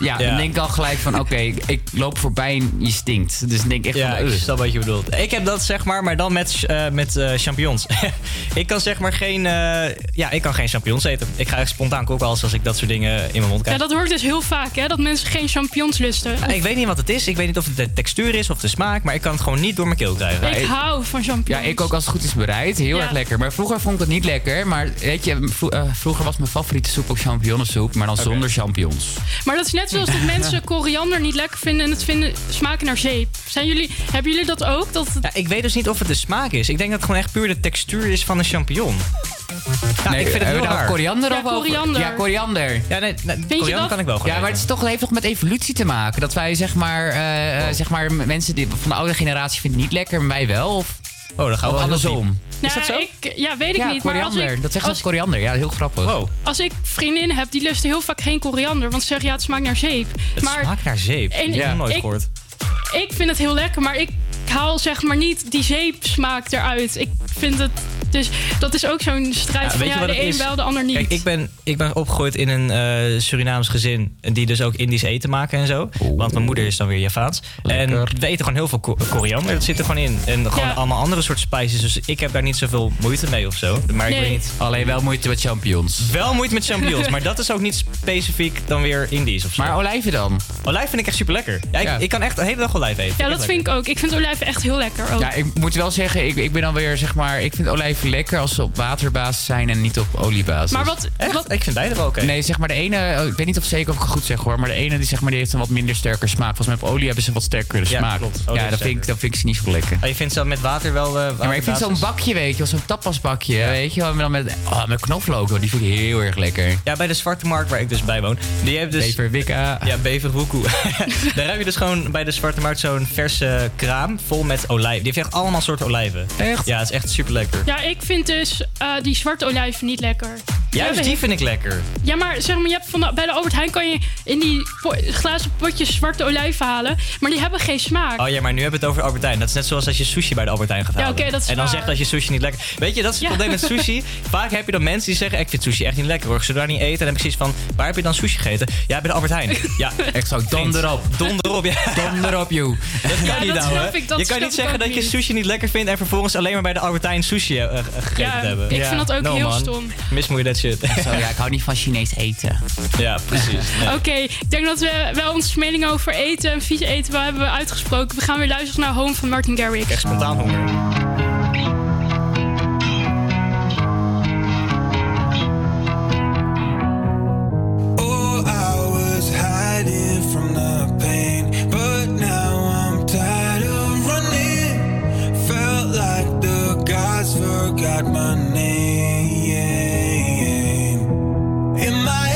Ja, Ja. dan denk ik al gelijk van, oké, ik loop voorbij en je stinkt. Dus dan denk ik echt Ja, van, ik "Ugh." snap wat je bedoelt. Ik heb dat zeg maar, maar dan met, eh, met eh, champignons. ik kan zeg maar geen, eh, ja, ik kan geen champignons eten. Ik ga echt spontaan koken als, als ik dat soort dingen in mijn mond Ja, krijg. dat hoort dus heel vaak, hè? Dat mensen geen champignons lusten. Ja, ik weet niet wat het is. Ik weet niet of het de textuur is of de smaak, maar ik kan het gewoon niet door mijn keel krijgen. ik hou van Ja, champignons. ik ook als het goed is bereid. Heel Ja. erg lekker. Maar vroeger vond ik het niet lekker. Maar weet je, vro- eh, vroeger was mijn favoriete soep ook champignonsoep. Maar dan zonder champignons. Maar dat is net zoals dat mensen koriander niet lekker vinden en het vinden smaken naar zeep. Zijn jullie, hebben jullie dat ook? Dat het- Ja, ik weet dus niet of het de smaak is. Ik denk dat het gewoon echt puur de textuur is van een champignon. Ja, Nee, ik vind het heel raar. koriander Ja, of over- koriander. Ja, koriander. Ja, nee, koriander dat? kan ik wel gewoon Ja, maar het is toch, heeft toch met evolutie te maken? Dat wij zeg maar, eh, eh, zeg maar mensen die van de oude generatie vinden het niet lekker, maar wij wel? Of, Oh, dan gaan we of wel heel andersom? Nou, Ik, ja, weet ik ja, niet. Maar als ik, dat zeggen als, koriander. Ja, heel grappig. Wow. als ik vriendinnen heb, die lusten heel vaak geen koriander. Want ze zeggen, ja, het smaakt naar zeep. Het maar smaakt naar zeep. En Ik heb het nooit gehoord. ik vind het heel lekker, maar ik haal zeg maar niet die zeepsmaak eruit. Ik vind het... Dus dat is ook zo'n strijd van weet je ja, de een is? wel, de ander niet. Kijk, ik ben, ik ben opgegroeid in een eh, Surinaams gezin. Die dus ook Indisch eten maken en zo. Want mijn moeder is dan weer Javaans. En we eten gewoon heel veel ko- koriander. Dat zit er gewoon in. En gewoon Ja. allemaal andere soort spices. Dus ik heb daar niet zoveel moeite mee of zo. Maar ik weet niet. Alleen wel moeite met champignons. Wel moeite met champignons. maar dat is ook niet specifiek dan weer Indisch of zo. Maar olijven dan? Olijf vind ik echt super lekker. Ja, ik, Ja. ik kan echt de hele dag olijf eten. ja, dat vind ik ook. Ik vind olijven echt heel lekker. Ook. Ja, ik moet wel zeggen, ik, ik ben dan weer zeg maar, ik vind olijven lekker als ze op waterbasis zijn en niet op oliebasis. maar wat, wat, Ik vind beide wel oké. Nee, zeg maar de ene, oh, ik weet niet of zeker of ik het goed zeg hoor, maar de ene die, zeg maar, die heeft een wat minder sterke smaak. Volgens mij op olie hebben ze een wat sterkere Ja, smaak. klopt. Ja, dat vind, ik, sterker. dat vind ik ze niet zo lekker. Oh, je vindt zo met water wel... eh, Ja, maar ik vind zo'n bakje, weet je wel, zo'n tapasbakje, weet je wel, dan met, oh, met knoflook, hoor, die vind ik heel erg lekker. Ja, bij de Zwarte Markt, waar ik dus bij woon. Die heeft dus... Ja, beverwoekoe. Daar heb je dus gewoon bij de Zwarte Markt zo'n verse kraam vol met olijven. Die heeft echt allemaal soorten olijven. Echt? Ja, het is echt super lekker. ja, ik vind dus eh, die zwarte olijven niet lekker. Juist die vind ik lekker. Ja, maar zeg maar, je hebt van de- bij de Albert Heijn kan je in die po- glazen potjes zwarte olijven halen. Maar die hebben geen smaak. Oh ja, maar nu hebben we het over Albert Heijn. Dat is net zoals als je sushi bij de Albert Heijn gaat Ja, halen. oké, dat is en dan waar. zegt dat je sushi niet lekker... Weet je, dat is het Ja. probleem met sushi. Vaak heb je dan mensen die zeggen... Ik vind sushi echt niet lekker hoor. Als ze daar niet eten, dan heb ik zoiets van... Waar heb je dan sushi gegeten? Ja, bij de Albert Heijn. Ja, Echt zo, donder op. Donder op, ja. Donder op, joh. Dat kan Ja, niet dat nou, hè? Dat Je kan niet zeggen dat je sushi niet lekker vindt... en vervolgens alleen maar bij de Albert Heijn sushi eh, eh, gegeten Ja, hebben. ik vind dat ook no, heel man. stom. Mismoe je dat shit. Zo, ja, ik hou niet van Chinees eten. ja, precies. Nee. Oké, ik denk dat we wel onze mening over eten en vies eten wel hebben uitgesproken. We gaan weer luisteren naar Home van Martin Garrix. Echt spontaan honger. Forgot my name. In my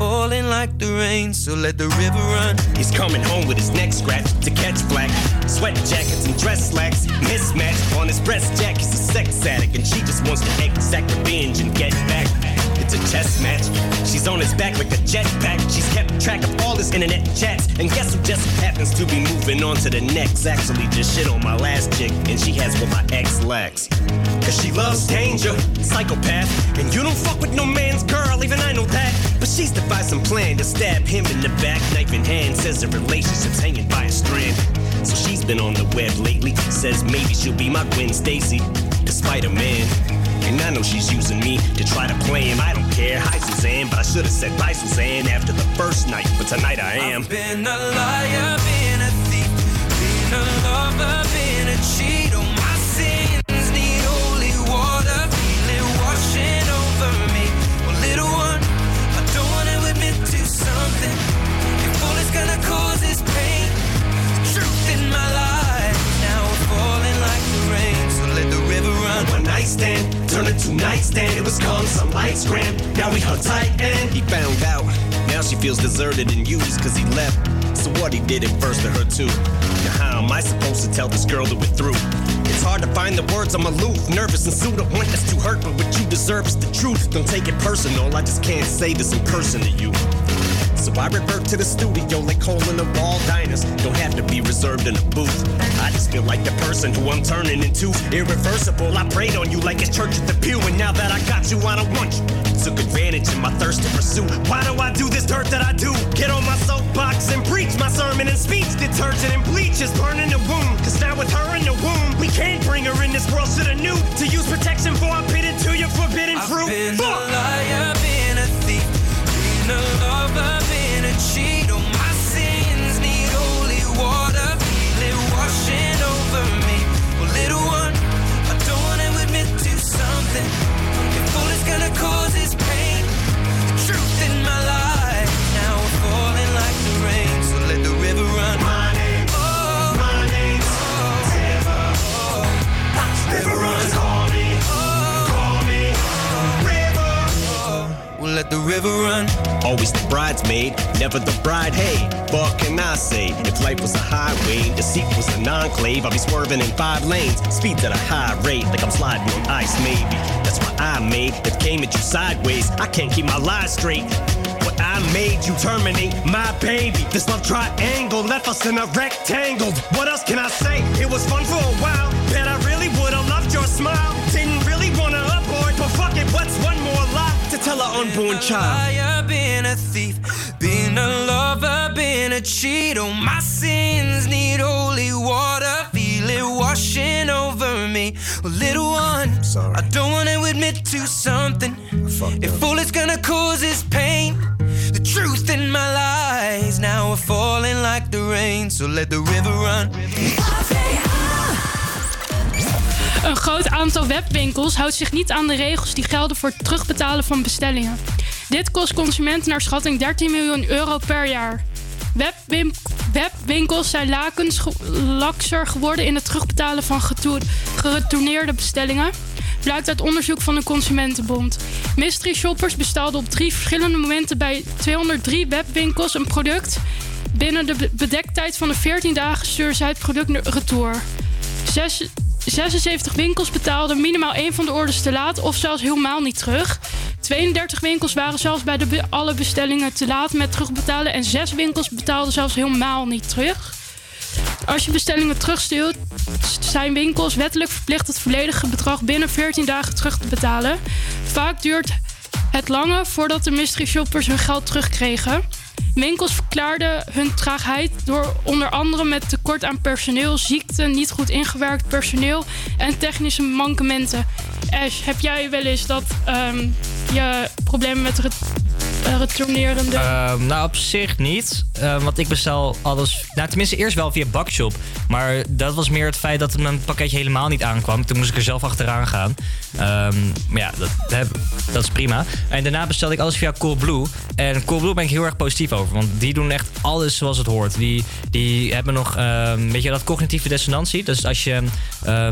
falling like the rain. So let the river run. He's coming home with his neck scratched to catch black. Sweat jackets and dress slacks. Mismatched on his breast jack. He's a sex addict and she just wants to exact revenge and get back. It's a chess match. She's on his back like a jetpack. She's kept track of all his internet chats. And guess who just happens to be moving on to the next? Actually, just shit on my last chick, and she has what my ex lacks. Cause she loves danger, psychopath. And you don't fuck with no man's girl, even I know that. But she's devised some plan to stab him in the back, knife in hand. Says the relationship's hanging by a strand. So she's been on the web lately. Says maybe she'll be my Gwen Stacy, the Spider Man. And I know she's using me to try to play him. I don't care. Hi, Suzanne, but I should have said bye, Suzanne, after the first night. But tonight I am. I've Been a liar, been a thief, been a lover, been a cheat. Oh run. One night stand, turned into nightstand. It was calm, some lights gram. Now we hug tight and he found out. Now she feels deserted and used cause he left. So what he did it first to her too. Now how am I supposed to tell this girl that we're through? It's hard to find the words, I'm aloof, nervous and sued. I want this to hurt, but what you deserve is the truth. Don't take it personal, I just can't say this in person to you. So I revert to the studio like in the wall diners. Don't have to be reserved in a booth. I just feel like the person who I'm turning into. Irreversible, I prayed on you like it's church at the pew. And now that I got you, I don't want you. Took advantage of my thirst to pursue. Why do I do this dirt that I do? Get on my soapbox and preach my sermon and speech. Detergent and bleach is burning the wound. Cause now with her in the womb, we can't bring her in this world. Shoulda knew to use protection for I bit into your forbidden fruit. Been a liar, been a thief, been a lover, If all it's gonna cause pain, the truth in my life the river run. Always the bridesmaid, never the bride. Hey, what can I say? If life was a highway, deceit was an enclave, I'd be swerving in five lanes, speeds at a high rate, like I'm sliding on ice, maybe. That's why I made it came at you sideways. I can't keep my lies straight. What I made you terminate my baby. This love triangle left us in a rectangle. What else can I say? It was fun for a while. Bet I really would've loved your smile. Didn't really wanna abort, but fuck it, what's one tell an unborn child? liar, been a thief, been a lover, been a cheat. All my sins need holy water, feel it washing over me. Well, little one, I don't want to admit to something. If all it's gonna cause is pain, the truth in my lies now are falling like the rain. So let the river run. Een groot aantal webwinkels houdt zich niet aan de regels die gelden voor het terugbetalen van bestellingen. Dit kost consumenten naar schatting 13 miljoen euro per jaar. Webwinkels zijn lakens lakser geworden in het terugbetalen van geretourneerde bestellingen. Blijkt uit onderzoek van de Consumentenbond. Mystery shoppers bestelden op drie verschillende momenten bij 203 webwinkels een product. Binnen de be- bedektijd van de 14 dagen stuurden zij het product retour. 76 winkels betaalden minimaal één van de orders te laat of zelfs helemaal niet terug. 32 winkels waren zelfs bij de alle bestellingen te laat met terugbetalen en 6 winkels betaalden zelfs helemaal niet terug. Als je bestellingen terugstuurt, zijn winkels wettelijk verplicht het volledige bedrag binnen 14 dagen terug te betalen. Vaak duurt het langer voordat de mystery shoppers hun geld terugkregen. Winkels verklaarden hun traagheid door onder andere met tekort aan personeel, ziekte, niet goed ingewerkt personeel en technische mankementen. Ash, heb jij wel eens dat ehm, je problemen met ret eh, retournerende... Ehm, nou, op zich niet. Ehm, want ik bestel alles... Nou, tenminste eerst wel via Bakshop. Maar dat was meer het feit dat mijn pakketje helemaal niet aankwam. Toen moest ik er zelf achteraan gaan. Ehm, maar ja, dat, dat, is prima. En daarna bestelde ik alles via Coolblue. En Coolblue ben ik heel erg positief over. Want die doen echt alles zoals het hoort. Die, die hebben nog, ehm, weet je, dat cognitieve dissonantie. Dus als je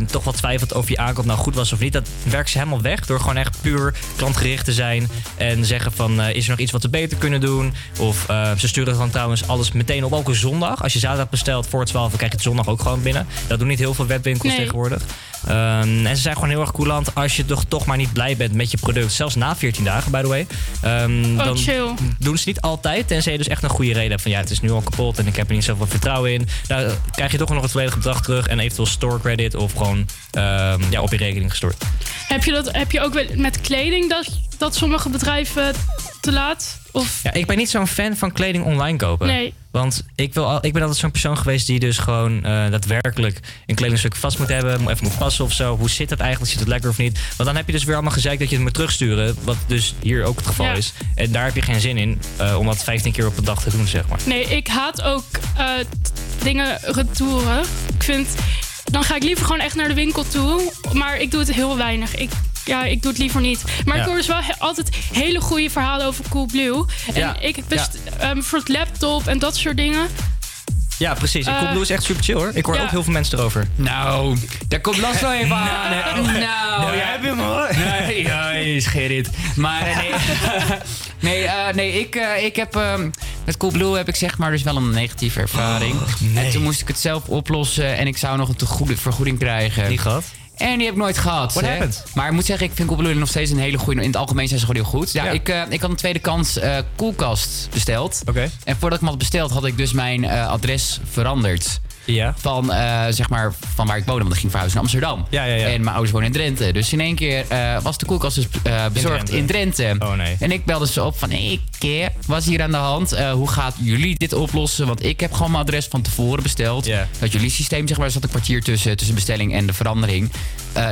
toch wat twijfelt of je aankoop nou goed was of niet, dat werkt ze helemaal weg. Door gewoon echt puur klantgericht te zijn. En zeggen van, eh, is er nog iets wat we beter kunnen doen? Of eh, ze sturen dan trouwens alles meteen op, ook een zondag. Als je zaterdag bestelt voor 12, dan krijg je het zondag ook gewoon binnen. Dat doen niet heel veel webwinkels Nee. tegenwoordig. Ehm, en ze zijn gewoon heel erg coulant als je toch, toch maar niet blij bent met je product. Zelfs na 14 dagen, by the way. Ehm, Oh, dan chill. doen ze niet altijd. Tenzij je dus echt een goede reden hebt van ja, het is nu al kapot en ik heb er niet zoveel vertrouwen in. Dan krijg je toch nog het volledige bedrag terug en eventueel store credit of gewoon ehm, ja, op je rekening gestort. Heb je, dat, heb je ook met kleding dat, dat sommige bedrijven te laat? Of Ja, ik ben niet zo'n fan van kleding online kopen. Nee. Want ik, wil al, ik ben altijd zo'n persoon geweest die dus gewoon eh, daadwerkelijk een kledingstuk vast moet hebben. Even moet passen of zo. Hoe zit dat eigenlijk? Zit het lekker of niet? Want dan heb je dus weer allemaal gezegd dat je het moet terugsturen. Wat dus hier ook het geval Ja. is. En daar heb je geen zin in eh, om dat 15 keer op een dag te doen, zeg maar. Nee, ik haat ook eh, dingen retouren. Ik vind, dan ga ik liever gewoon echt naar de winkel toe. Maar ik doe het heel weinig. Ik, ja, ik doe het liever niet. Maar Ja. ik hoor dus wel he- altijd hele goede verhalen over Coolblue. En Ja, ik best, ehm, voor het laptop en dat soort dingen. Ja, precies. Eh, Coolblue is echt super chill hoor. Ik hoor ja. ook heel veel mensen erover. Nou, daar komt last wel even aan. hè. Nou, nou, nou, ja. heb je hem hoor. Nee, ja, is Gerrit. Maar eh, nee, nee, eh, nee ik, eh, ik heb... ehm, met Coolblue heb ik zeg maar dus wel een negatieve ervaring. En toen moest ik het zelf oplossen en ik zou nog een te goede vergoeding krijgen. Niet gehad? En die heb ik nooit gehad. What hè. happened? Maar ik moet zeggen, ik vind Coolblue nog steeds een hele goede... In het algemeen zijn ze gewoon heel goed. Ja, Ja. Ik, eh, ik had een tweede kans eh, koelkast besteld. Oké. En voordat ik hem had besteld, had ik dus mijn eh, adres veranderd. Ja. Van, eh, zeg maar, van waar ik woonde, want ik ging verhuizen naar Amsterdam. Ja, ja, ja. En mijn ouders wonen in Drenthe. Dus in één keer eh, was de koelkast dus eh, bezorgd Drenthe. in Drenthe. Oh, nee. En ik belde ze op van, ik eh, was hier aan de hand. Hoe gaat jullie dit oplossen? Want ik heb gewoon mijn adres van tevoren besteld. Dat jullie systeem, zeg maar, er zat een kwartier tussen, tussen bestelling en de verandering.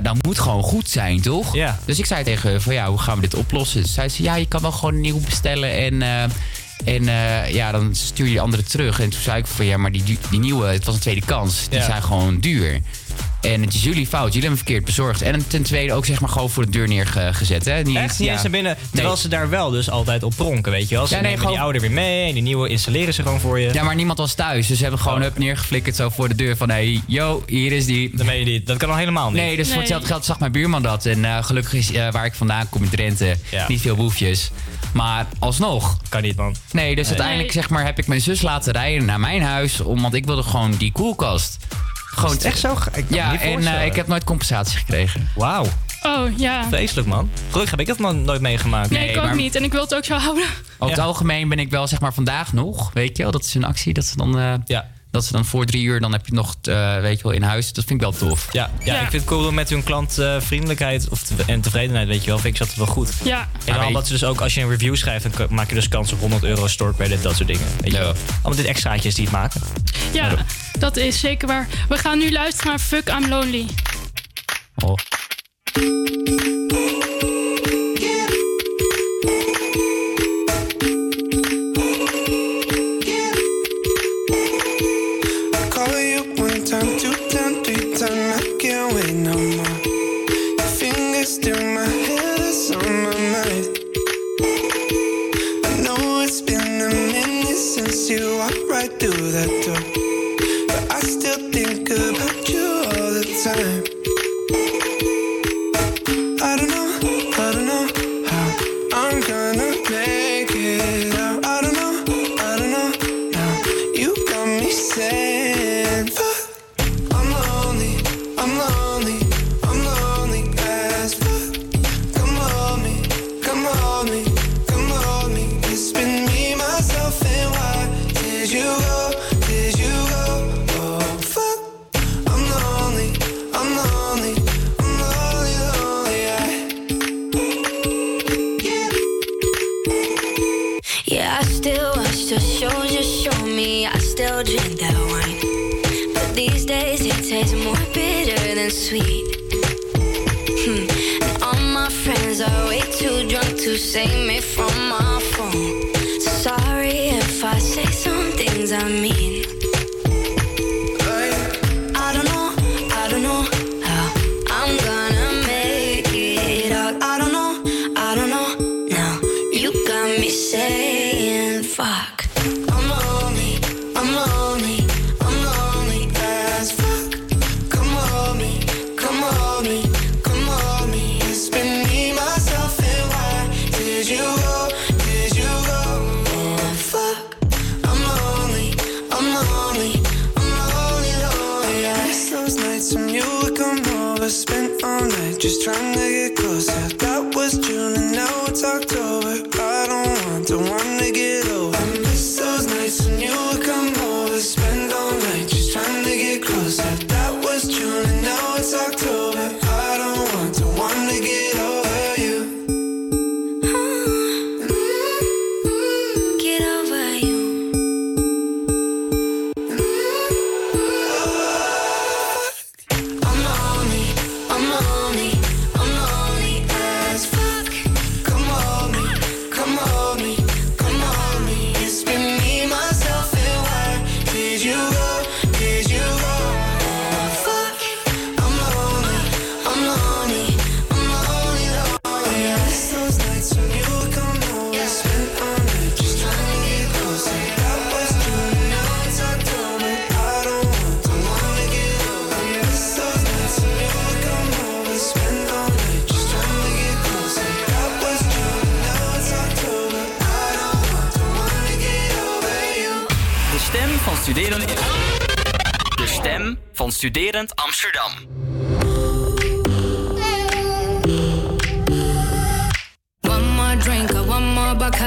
Dat moet gewoon goed zijn, toch? Dus ik zei tegen van, ja, hoe gaan we dit oplossen? Ze zei ze, ja, je kan wel gewoon nieuw bestellen en... en eh, ja, dan stuur je de andere terug. En toen zei ik van ja, maar die, die nieuwe, het was een tweede kans. Die Ja. zijn gewoon duur. En het is jullie fout. Jullie hebben hem verkeerd bezorgd. En ten tweede ook zeg maar gewoon voor de deur neergezet. Hè? Niet, Echt niet ja. eens naar binnen. Terwijl Nee. ze daar wel dus altijd op pronken, weet je wel. Ze Ja, nee, nemen gewoon- die oude weer mee en die nieuwe installeren ze gewoon voor je. Ja, maar niemand was thuis. Dus ze hebben gewoon Oh. up neergeflikkerd zo voor de deur van... Hé, hey, yo, hier is die. Dan meen je niet. Dat kan al helemaal niet. Nee, dus voor Nee. hetzelfde geld zag mijn buurman dat. En eh, gelukkig is eh, waar ik vandaan kom in Drenthe Ja. niet veel boefjes. Maar alsnog. Kan niet, man. Nee, dus uiteindelijk zeg maar, heb ik mijn zus laten rijden naar mijn huis. Om, want ik wilde gewoon die koelkast. Gewoon Is het echt zo? Ik Ja, en eh, ik heb nooit compensatie gekregen. Wauw. Oh ja. Vreselijk, man. Gelukkig heb ik dat nog nooit meegemaakt. Nee, Nee, ik ook maar- niet. En ik wil het ook zo houden. Over het algemeen ben ik wel, zeg maar, vandaag nog. Weet je wel, dat is een actie. Dat ze dan, eh, Ja. Dat ze dan voor drie uur, dan heb je nog, eh, weet je wel, in huis. Dat vind ik wel tof. Ja, ja, Ja. ik vind het cool met hun klantvriendelijkheid of te- en tevredenheid, weet je wel. Vind ik dat wel goed. Ja. En dan weet- dat ze dus ook, als je een review schrijft, dan maak je dus kans op 100 euro store credit, dat soort dingen. Weet je wel. Allemaal dit extraatjes die het maken. Ja, dat is zeker waar. We gaan nu luisteren naar Fuck I'm Lonely. Oh.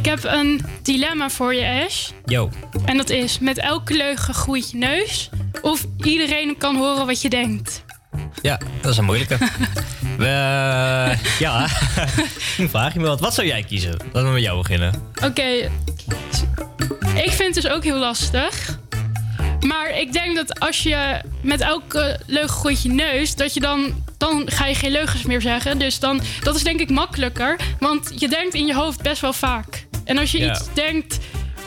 Ik heb een dilemma voor je, Ash. Yo. En dat is: met elke leugen groeit je neus. Of iedereen kan horen wat je denkt. Ja, dat is een moeilijke. Eh, ja, vraag je me wat. Wat zou jij kiezen? Laten we met jou beginnen. Oké, ik vind het dus ook heel lastig. Maar ik denk dat als je met elke leugen groeit je neus, dat je dan, dan ga je geen leugens meer zeggen. Dus dan, dat is denk ik makkelijker, want je denkt in je hoofd best wel vaak. En als je iets denkt.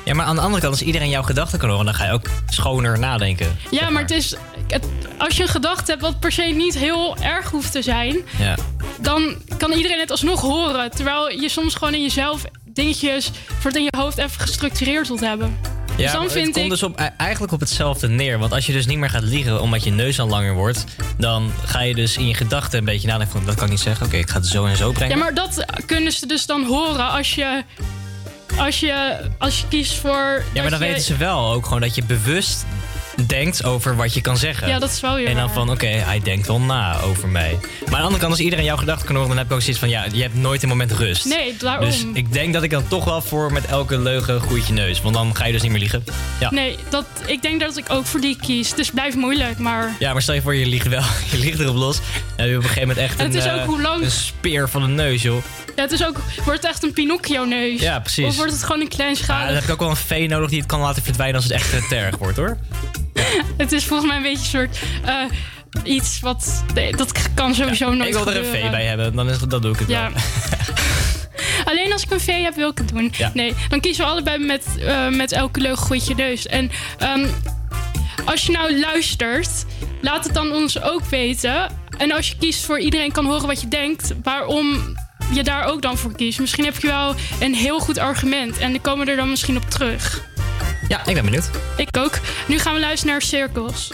Ja, maar aan de andere kant, als iedereen jouw gedachten kan horen, dan ga je ook schoner nadenken. Ja, maar. het is. Het, als je een gedachte hebt wat per se niet heel erg hoeft te zijn, ja. dan kan iedereen het alsnog horen. Terwijl je soms gewoon in jezelf dingetjes voor het in je hoofd even gestructureerd wilt hebben. Dus ja, dus het komt dus op, e- eigenlijk op hetzelfde neer. Want als je dus niet meer gaat liegen omdat je neus al langer wordt... dan ga je dus in je gedachten een beetje nadenken van... dat kan ik niet zeggen, oké, ik ga het zo en zo brengen. Ja, maar dat kunnen ze dus dan horen als je als je, als je kiest voor. Ja, maar dan je, weten ze wel ook gewoon dat je bewust denkt over wat je kan zeggen. Ja, dat is wel weer En dan waar. van, oké, hij denkt wel na over mij. Maar aan de andere kant, als iedereen jouw gedachten kan horen... dan heb ik ook zoiets van, ja, je hebt nooit een moment rust. Nee, daarom. Dus ik denk dat ik dan toch wel voor met elke leugen groeit je neus. Want dan ga je dus niet meer liegen. Ja. Nee, dat, ik denk dat ik ook voor die kies. Het is blijft moeilijk, maar. Ja, maar stel je voor, je liegt wel. Je liegt erop los. En dan heb je op een gegeven moment echt En het een, is ook eh, hoe lang- een speer van een neus, joh. Ja, het is ook. Wordt het echt een Pinocchio-neus? Ja, precies. Of wordt het gewoon een klein Ja, dan heb ik ook wel een vee nodig die het kan laten verdwijnen als het echt eh, te erg wordt, hoor. Het is volgens mij een beetje een soort. eh, iets wat. nee, dat kan sowieso nooit ik wil er een vee bij hebben, dan, is, dan doe ik het Ja. wel. Alleen als ik een vee heb, wil ik het doen. Ja. Nee, dan kiezen we allebei met, eh, met elke je neus. En ehm, als je nou luistert, laat het dan ons ook weten. En als je kiest voor iedereen kan horen wat je denkt, waarom je daar ook dan voor kiest. Misschien heb je wel een heel goed argument en dan komen we er dan misschien op terug. Ja, ik ben benieuwd. Ik ook. Nu gaan we luisteren naar Cirkels.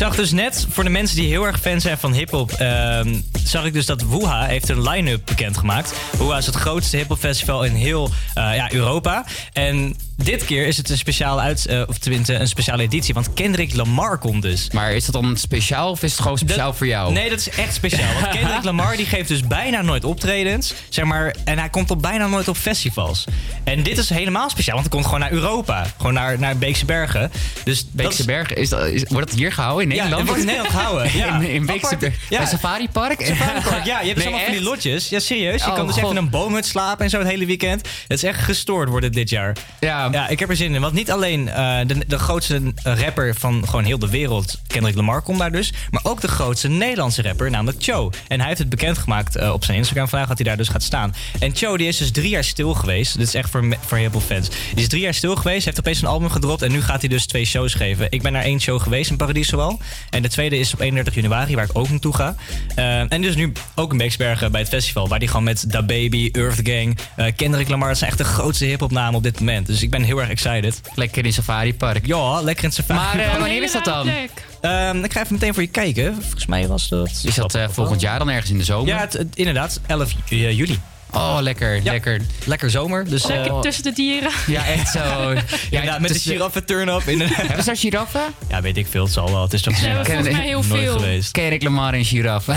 Zag dus net, voor de mensen die heel erg fan zijn van hip-hop, ehm, zag ik dus dat Wuha heeft een line-up bekendgemaakt. Wuha is het grootste hip-hop festival in heel eh, ja, Europa. En dit keer is het een speciale uit, eh, of tenminste een speciale editie, want Kendrick Lamar komt dus. Maar is dat dan speciaal of is het gewoon speciaal voor jou? Nee, dat is echt speciaal. Want Kendrick Lamar die geeft dus bijna nooit optredens. Zeg maar, en hij komt op bijna nooit op festivals. En dit is helemaal speciaal, want hij komt gewoon naar Europa. Gewoon naar, naar Beekse Bergen. Dus Beekse Bergen, is dat, is, wordt dat hier gehouden in Ja, Nederland? het wordt in Nederland gehouden. Ja. in, in Beekse. Bergen. Ja. Bij Safari Park? Ja. Je hebt dus allemaal van die lotjes. Ja, serieus. Je Oh, kan dus echt in een boomhut slapen en zo het hele weekend. Het is echt gestoord wordt het dit jaar. Ja. ja ik heb er zin in. Want niet alleen eh, de, de grootste rapper van gewoon heel de wereld, Kendrick Lamar, komt daar dus. Maar ook de grootste Nederlandse rapper, namelijk Cho. En hij heeft het bekendgemaakt eh, op zijn Instagram vandaag dat hij daar dus gaat staan. En Cho die is dus drie jaar stil geweest. Dit is echt voor, voor heel veel fans. Die is drie jaar stil geweest, heeft opeens een album gedropt. En nu gaat hij dus twee shows geven. Ik ben naar één show geweest in Paradiso al. En de tweede is op 31 januari, waar ik ook naartoe ga. En dus nu ook in Beeksbergen bij het festival. Waar die gewoon met Da Baby, Earth Gang, eh, Kendrick Lamar. Dat zijn echt de grootste hip-hopnamen op dit moment. Dus ik ben heel erg excited. Lekker in Safari Park. Ja, lekker in Safari Maar, eh, Park. wanneer is dat dan? Ehm, ik ga even meteen voor je kijken. Volgens mij was dat... Is dat eh, volgend jaar dan ergens in de zomer? Ja, het- het- inderdaad. 11 ju- eh, juli. Oh, lekker, lekker. Lekker zomer. Dus, eh, Lekker tussen de dieren. Ja, echt zo. Ja, met de tussen- giraffe turn-up. In Hebben ze daar giraffen? Ja, weet ik veel. Het zal wel. Het is toch Ja, maar volgens mij heel nooit veel. geweest. Kendrick Lamar en giraffe.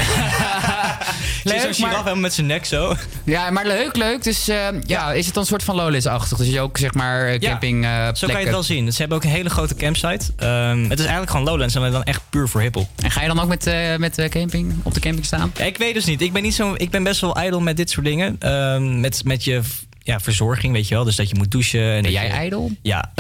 Zie je zo'n giraffe helemaal met zijn nek zo? Ja, maar leuk, leuk. Dus eh, ja, is het dan een soort van Lowlands-achtig? Dus je ook zeg maar eh, camping eh, Zo kan je het wel zien. Ze hebben ook een hele grote campsite. Ehm, het is eigenlijk gewoon Lowlands, en dan echt puur voor hiphop. En ga je dan ook met, eh, met eh, camping, op de camping staan? Ja, ik weet dus niet. Ik ben, niet zo, ik ben best wel ijdel met dit soort dingen. Ehm, met, met je ja, verzorging, weet je wel. Dus dat je moet douchen. En Ben jij je- ijdel? Ja.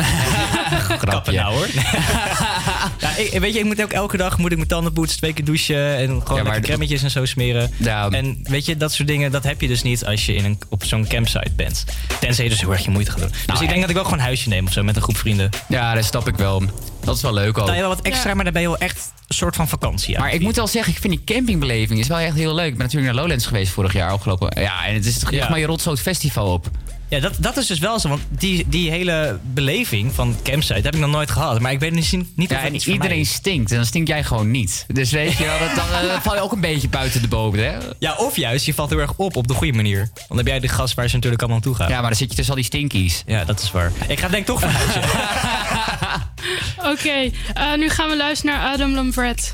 Kappen nou hoor. ja, Ja, ik, weet je, ik moet ook elke dag moet ik mijn tanden poetsen, twee keer douchen en gewoon maar lekker de- cremmetjes en zo smeren. En weet je, dat soort dingen, dat heb je dus niet als je in een, op zo'n campsite bent. Tenzij je dus heel erg je moeite gaat doen. Dus ik denk dat ik wel gewoon een huisje neem of zo met een groep vrienden. Ja, dat snap ik wel. Dat is wel leuk al. Dan heb je wel wat extra, maar dan ben je wel echt een soort van vakantie. Maar ik moet wel zeggen, ik vind die campingbeleving is wel echt heel leuk. Ik ben natuurlijk naar Lowlands geweest vorig jaar, afgelopen. Ja, en het is toch echt Ja. maar je rot zo het festival op. Ja, dat, dat is dus wel zo. Want die, die hele beleving van campsite heb ik nog nooit gehad. Maar ik weet niet, niet Ja, of en iets voor iedereen mij stinkt en dan stink jij gewoon niet. Dus weet je wel, dat, dan eh, val je ook een beetje buiten de boot, hè? Ja, of juist, je valt heel erg op op de goede manier. Want dan heb jij de gast waar ze natuurlijk allemaal naartoe gaan. Ja, maar dan zit je tussen al die stinkies. Ja, dat is waar. Ik ga denk ik toch verhuizen. Oké, eh, nu gaan we luisteren naar Adam Lambert.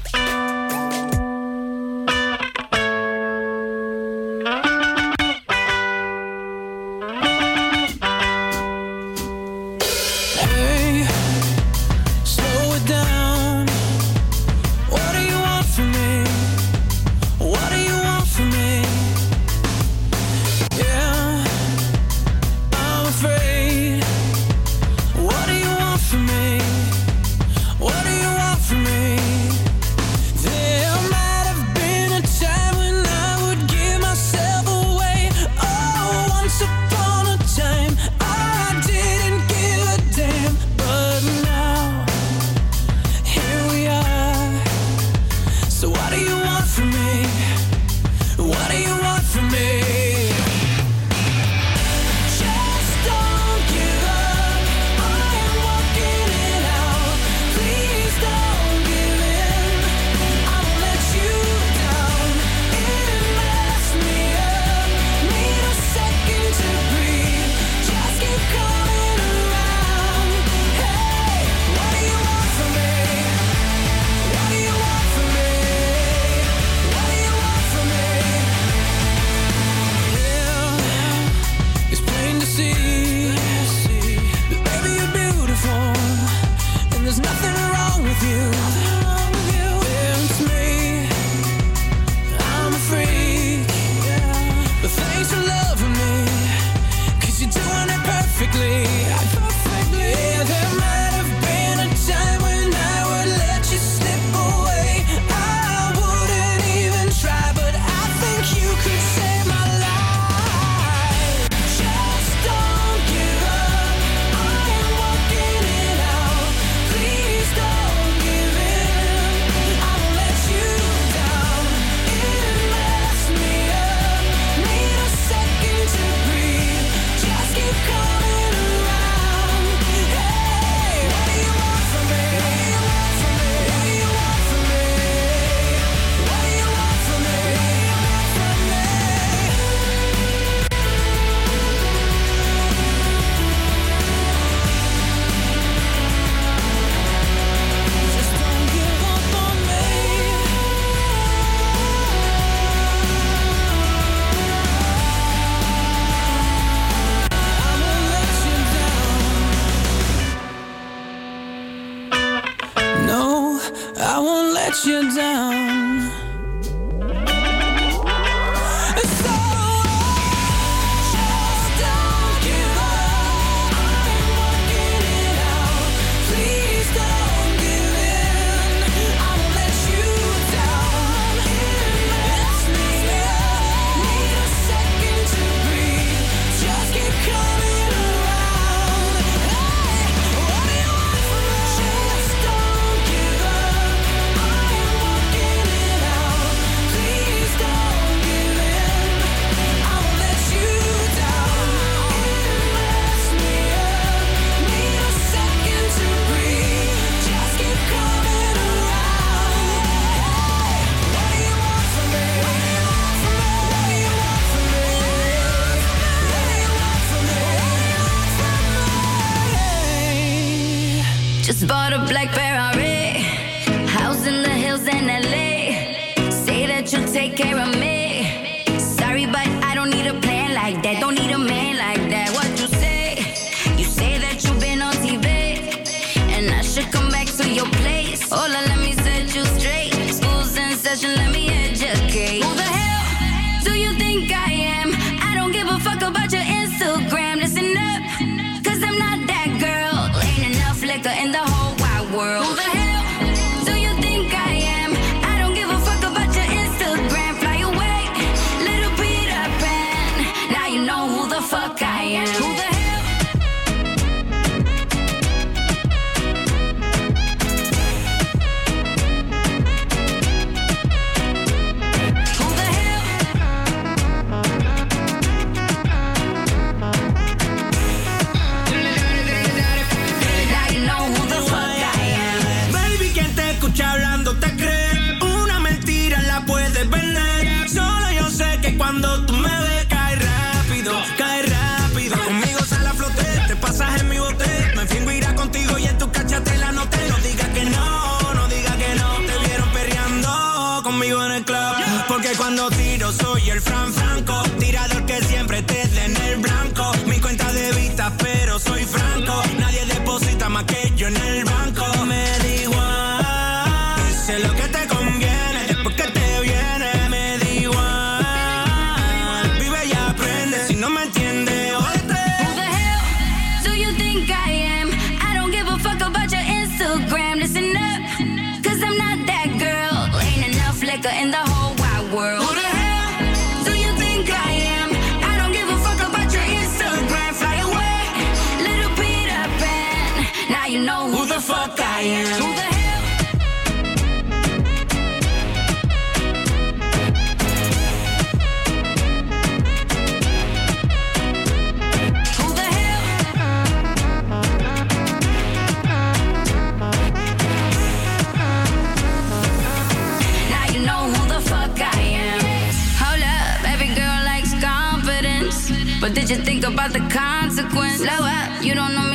Think about the consequence? Slow up, you don't know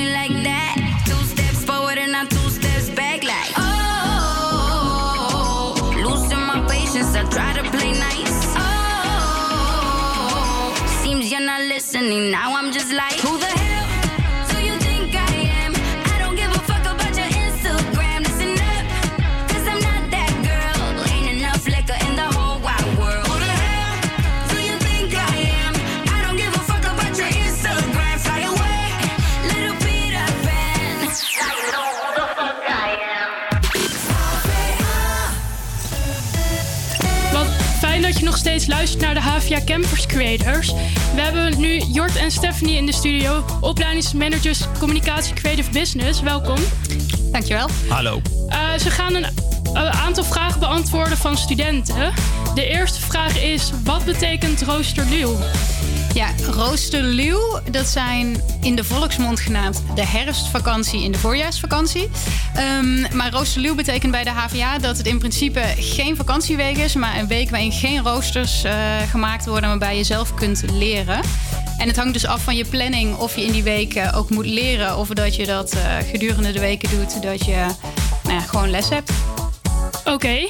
HVA Campers Creators. We hebben nu Jort en Stephanie in de studio, opleidingsmanagers Communicatie Creative Business. Welkom. Dankjewel. Hallo. Eh, ze gaan een aantal vragen beantwoorden van studenten. De eerste vraag is: wat betekent roosterluw? Ja, roosterluw, dat zijn in de volksmond genaamd de herfstvakantie en de voorjaarsvakantie. Ehm, maar roosterluw betekent bij de HVA dat het in principe geen vakantieweek is, maar een week waarin geen roosters eh, gemaakt worden, waarbij je zelf kunt leren. En het hangt dus af van je planning of je in die week eh, ook moet leren of dat je dat eh, gedurende de weken doet, dat je nou ja, gewoon les hebt. Oké.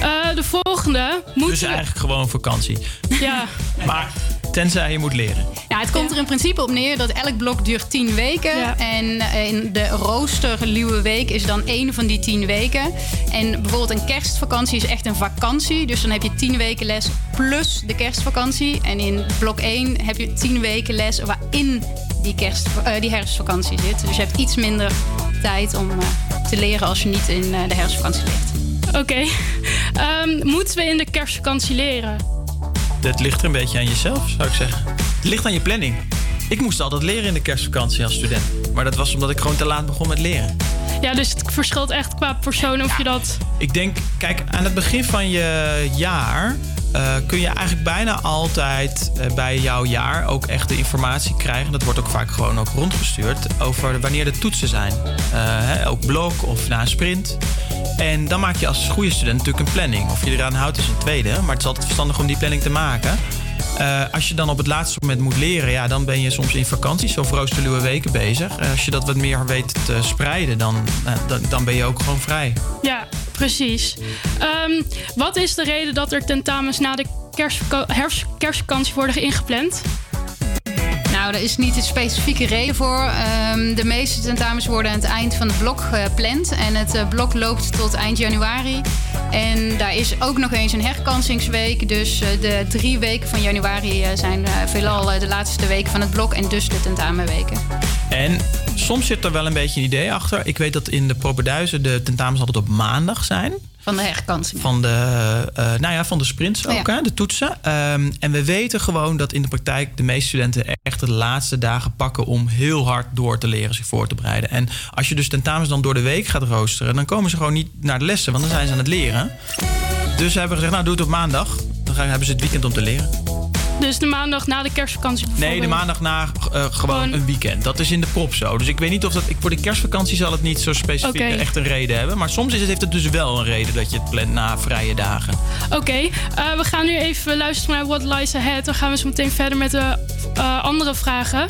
Eh, de volgende. Moeten Dus eigenlijk gewoon vakantie. Ja. Maar tenzij je moet leren. Het komt er in principe op neer dat elk blok duurt 10 weken. En eh, in de roosterluwe week is dan één van die 10 weken. En bijvoorbeeld een kerstvakantie is echt een vakantie. Dus dan heb je 10 weken les plus de kerstvakantie. En in blok 1 heb je 10 weken les waarin die, kerst, eh, die herfstvakantie zit. Dus je hebt iets minder tijd om eh, te leren als je niet in de herfstvakantie ligt. Oké. Ehm, moeten we in de kerstvakantie leren? Dat ligt er een beetje aan jezelf, zou ik zeggen. Het ligt aan je planning. Ik moest altijd leren in de kerstvakantie als student. Maar dat was omdat ik gewoon te laat begon met leren. Ja, dus het verschilt echt qua persoon of je dat. Ik denk, kijk, aan het begin van je jaar eh, kun je eigenlijk bijna altijd eh, bij jouw jaar ook echt de informatie krijgen. Dat wordt ook vaak gewoon ook rondgestuurd over wanneer de toetsen zijn. Eh, hè, ook blok of na een sprint. En dan maak je als goede student natuurlijk een planning. Of je eraan houdt is een tweede, maar het is altijd verstandig om die planning te maken. Eh, als je dan op het laatste moment moet leren, ja, dan ben je soms in vakanties of roosterluwe weken bezig. Eh, als je dat wat meer weet te spreiden, dan, eh, dan, dan ben je ook gewoon vrij. Ja, precies. Ehm, wat is de reden dat er tentamens na de herfst- kerstvakantie worden ingepland? Nou, daar is niet een specifieke reden voor. Ehm, de meeste tentamens worden aan het eind van het blok gepland. En het blok loopt tot eind januari. En daar is ook nog eens een herkansingsweek. Dus eh, de drie weken van januari eh, zijn eh, veelal de laatste weken van het blok. En dus de tentamenweken. En soms zit er wel een beetje een idee achter. Ik weet dat in de propenduizen de tentamens altijd op maandag zijn. Van de herkansing. Van de, eh, nou ja, van de sprints ook, Ja. hè, de toetsen. Ehm, en we weten gewoon dat in de praktijk de meeste studenten echt de laatste dagen pakken om heel hard door te leren, zich voor te bereiden. En als je dus tentamens dan door de week gaat roosteren, dan komen ze gewoon niet naar de lessen, want dan zijn ze aan het leren. Dus we hebben gezegd, nou doe het op maandag. Dan gaan, hebben ze het weekend om te leren. Dus de maandag na de kerstvakantie Nee, de maandag na eh, gewoon een weekend. Dat is in de prop zo. Dus ik weet niet of dat... Ik, voor de kerstvakantie zal het niet zo specifiek echt een reden hebben. Maar soms is het, heeft het dus wel een reden dat je het plant na vrije dagen. Oké, eh, we gaan nu even luisteren naar What Lies Ahead. Dan gaan we zo meteen verder met de eh, andere vragen.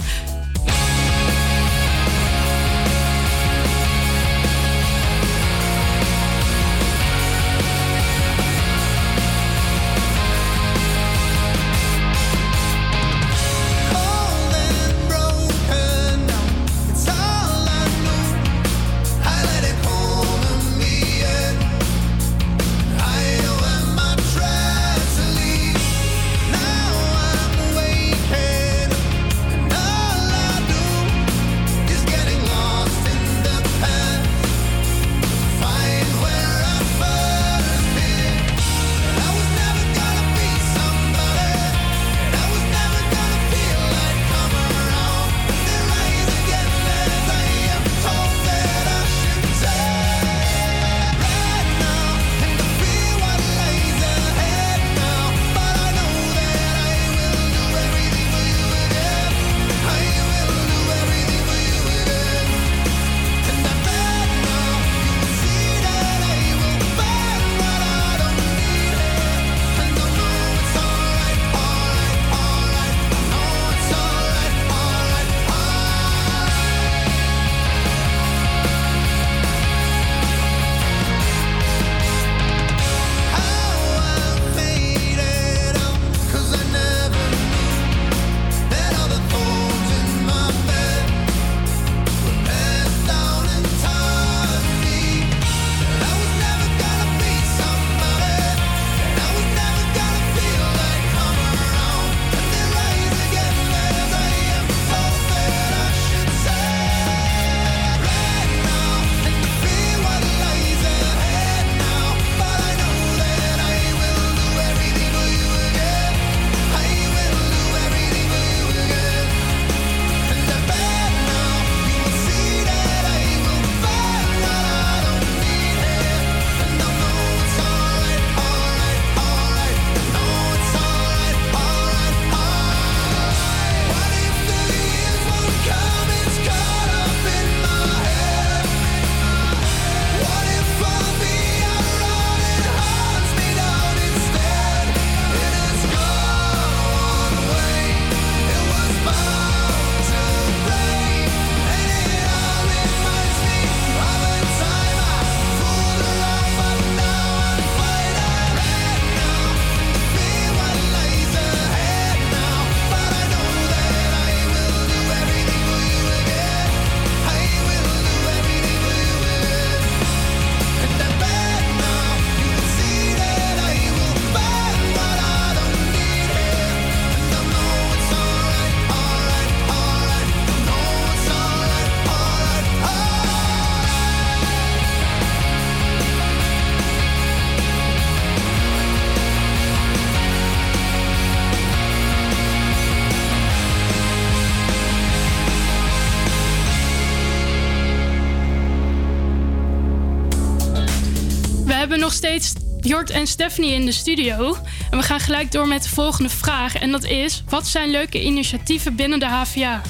Steeds Jort en Stephanie in de studio. En we gaan gelijk door met de volgende vraag. En dat is: wat zijn leuke initiatieven binnen de HVA?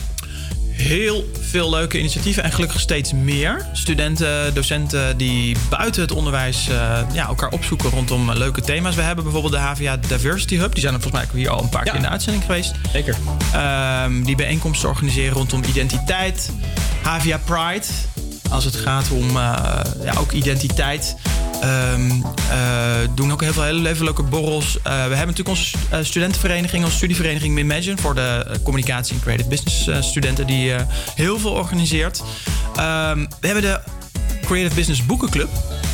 Heel veel leuke initiatieven en gelukkig steeds meer. Studenten, docenten die buiten het onderwijs eh, ja, elkaar opzoeken rondom leuke thema's. We hebben bijvoorbeeld de HVA Diversity Hub. Die zijn er volgens mij ook hier al een paar keer in de uitzending geweest. Zeker. die bijeenkomsten organiseren rondom identiteit. HVA Pride. Als het gaat om eh, ja, ook identiteit. Eh, doen ook heel veel hele, hele leuke borrels. Eh, we hebben natuurlijk onze eh, studentenvereniging, onze studievereniging Imagine voor de communicatie en creative business studenten die heel veel organiseert. Ehm, we hebben de Creative Business Boekenclub.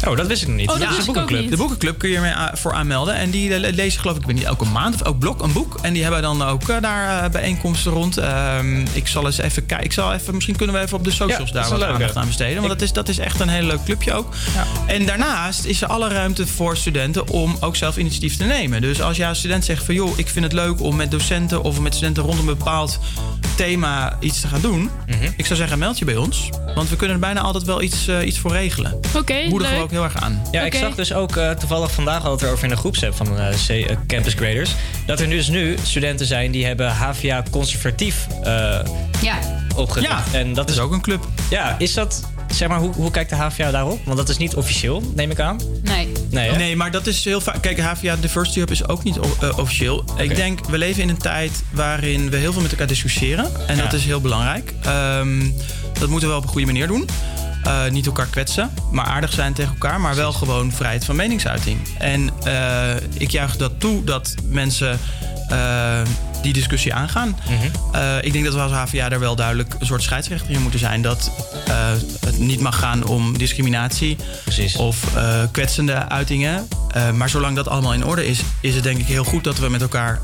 Oh, dat wist ik nog niet. Oh, dat Ja, de boekenclub. niet. De boekenclub kun je er mee a- voor aanmelden. En die eh, lezen geloof ik, ik weet niet, elke maand of elk blok een boek. En die hebben dan ook eh, daar eh, bijeenkomsten rond. Ehm, ik zal eens even kijken. Ik zal even, misschien kunnen we even op de socials Ja, daar wat leuk, aandacht ja. aan besteden. Want dat is, dat is echt een heel leuk clubje ook. En daarnaast is er alle ruimte voor studenten om ook zelf initiatief te nemen. Dus als jij als student zegt van joh, ik vind het leuk om met docenten of met studenten rondom een bepaald thema iets te gaan doen. Mhm. Ik zou zeggen, meld je bij ons. Want we kunnen er bijna altijd wel iets, iets voor regelen. Oké, leuk. Ook heel erg aan. Ja, ik zag dus ook eh, toevallig vandaag al het erover in de groepsapp van eh, C- eh, Campus Graders. Dat er dus nu studenten zijn die hebben HVA conservatief eh Ja. opgericht. Ja, en dat is ook een club. Ja, is dat, zeg maar, hoe, hoe kijkt de HVA daarop? Want dat is niet officieel, neem ik aan. Nee. Nee, hè? Nee, maar dat is heel vaak. Kijk, HVA Diversity Hub is ook niet officieel. Ik denk, we leven in een tijd waarin we heel veel met elkaar discussiëren. En Ja. dat is heel belangrijk. Ehm, dat moeten we op een goede manier doen. Eh, niet elkaar kwetsen, maar aardig zijn tegen elkaar. Maar wel gewoon vrijheid van meningsuiting. En eh, ik juich dat toe dat mensen eh, die discussie aangaan. Eh, ik denk dat we als HVA daar wel duidelijk een soort scheidsrechter in moeten zijn. Dat het niet mag gaan om discriminatie of eh, kwetsende uitingen. Maar zolang dat allemaal in orde is, is het denk ik heel goed dat we met elkaar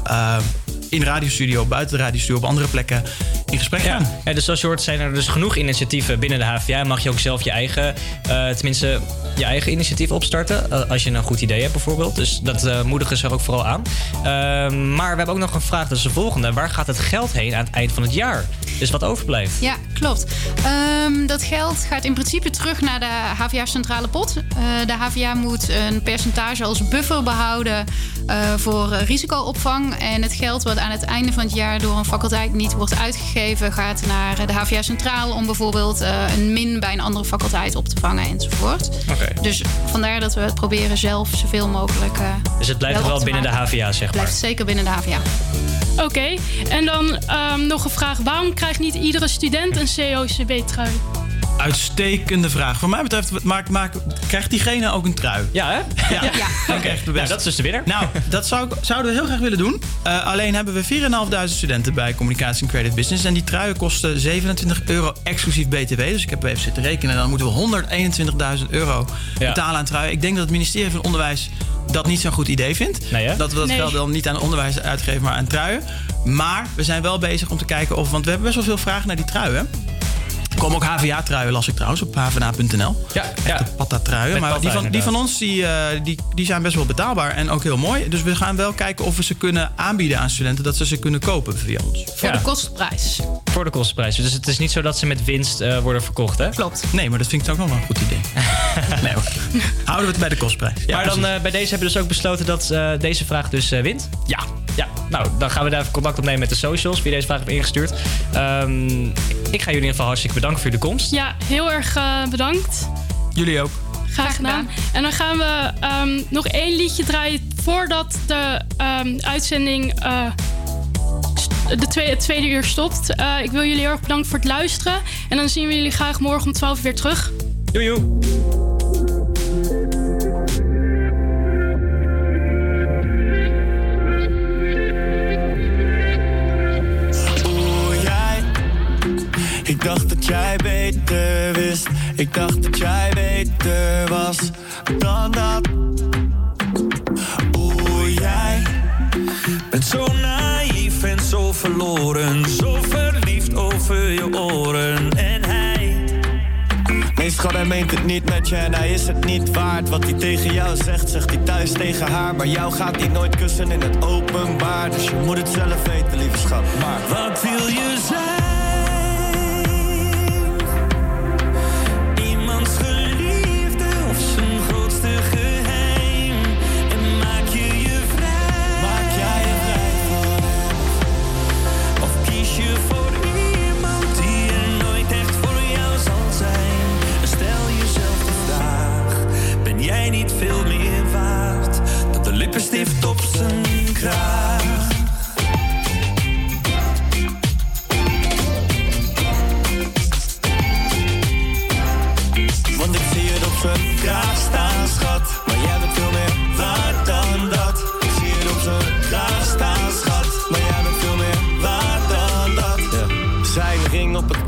in de radiostudio, buiten de radiostudio, op andere plekken in gesprek gaan. Ja. dus zoals je hoort zijn er dus genoeg initiatieven binnen de HVA. Mag je ook zelf je eigen, eh, tenminste, je eigen initiatief opstarten. eh, als je een goed idee hebt bijvoorbeeld. Dus dat eh, moedigen ze er ook vooral aan. Ehm, maar we hebben ook nog een vraag, dat is de volgende. Waar gaat het geld heen aan het eind van het jaar? Dus wat overblijft? Ja, klopt. Ehm, dat geld gaat in principe terug naar de HVA Centrale Pot. Eh, de HVA moet een percentage als buffer behouden eh, voor eh, risicoopvang. En het geld wat aan het einde van het jaar door een faculteit niet wordt uitgegeven, gaat naar de HVA Centraal om bijvoorbeeld een min bij een andere faculteit op te vangen enzovoort. Oké. Dus vandaar dat we het proberen zelf zoveel mogelijk. Dus het blijft wel wel binnen de. HVA, zeg maar. Blijft zeker binnen de HVA. Oké, en dan ehm, nog een vraag. Waarom krijgt niet iedere student een COCB-trui? Uitstekende vraag. Voor mij betreft maakt, maakt, krijgt diegene ook een trui. Ja, hè? Ja, dan krijgt de. Nou, dat is dus de winnaar. Nou, dat zou, zouden we heel graag willen doen. Eh, alleen hebben we 4.500 studenten bij Communicatie en Creative Business. En die truien kosten 27 euro exclusief BTW. Dus ik heb even zitten rekenen. Dan moeten we 121.000 euro betalen aan truien. Ik denk dat het ministerie van Onderwijs dat niet zo'n goed idee vindt. Dat we dat Nee. geld dan niet aan onderwijs uitgeven, maar aan truien. Maar we zijn wel bezig om te kijken of... Want we hebben best wel veel vragen naar die truien. Er komen ook HVA-truien, las ik trouwens, op hvna.nl. Ja, ja. Patta-truien. Met Maar patta, die van, die van ons die, eh, die, die zijn best wel betaalbaar en ook heel mooi. Dus we gaan wel kijken of we ze kunnen aanbieden aan studenten. Dat ze ze kunnen kopen via ons. Voor de kostprijs. Voor de kostprijs. Dus het is niet zo dat ze met winst eh, worden verkocht, hè? Klopt. Nee, maar dat vind ik ook nog wel een goed idee. nee hoor. Houden we het bij de kostprijs. Ja, maar dan eh, bij deze hebben we dus ook besloten dat eh, deze vraag dus eh, wint. Ja. Ja, nou, dan gaan we daar even contact opnemen met de socials, wie deze vraag heeft ingestuurd. Ehm, ik ga jullie in ieder geval hartstikke bedanken voor jullie komst. Ja, heel erg eh, bedankt. Jullie ook. Graag gedaan. En dan gaan we ehm, nog één liedje draaien voordat de ehm, uitzending eh, de tweede, het tweede uur stopt. Eh, ik wil jullie heel erg bedanken voor het luisteren. En dan zien we jullie graag morgen om 12 uur weer terug. Doei dat jij beter wist. Ik dacht dat jij beter was dan dat. Oeh, jij. Bent zo naïef en zo verloren. Zo verliefd over je oren. En hij. Nee, schat, hij meent het niet met je en hij is het niet waard. Wat hij tegen jou zegt, zegt hij thuis tegen haar. Maar jou gaat hij nooit kussen in het openbaar. Dus je moet het zelf weten, lieve schat. Maar wat wil je zijn? Zijn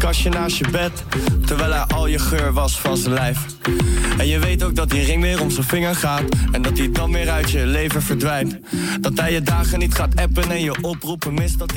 kastje naast je bed. Terwijl hij al je geur was van zijn lijf. En je weet ook dat die ring weer om zijn vinger gaat. En dat hij dan weer uit je leven verdwijnt. Dat hij je dagen niet gaat appen en je oproepen mist. Dat je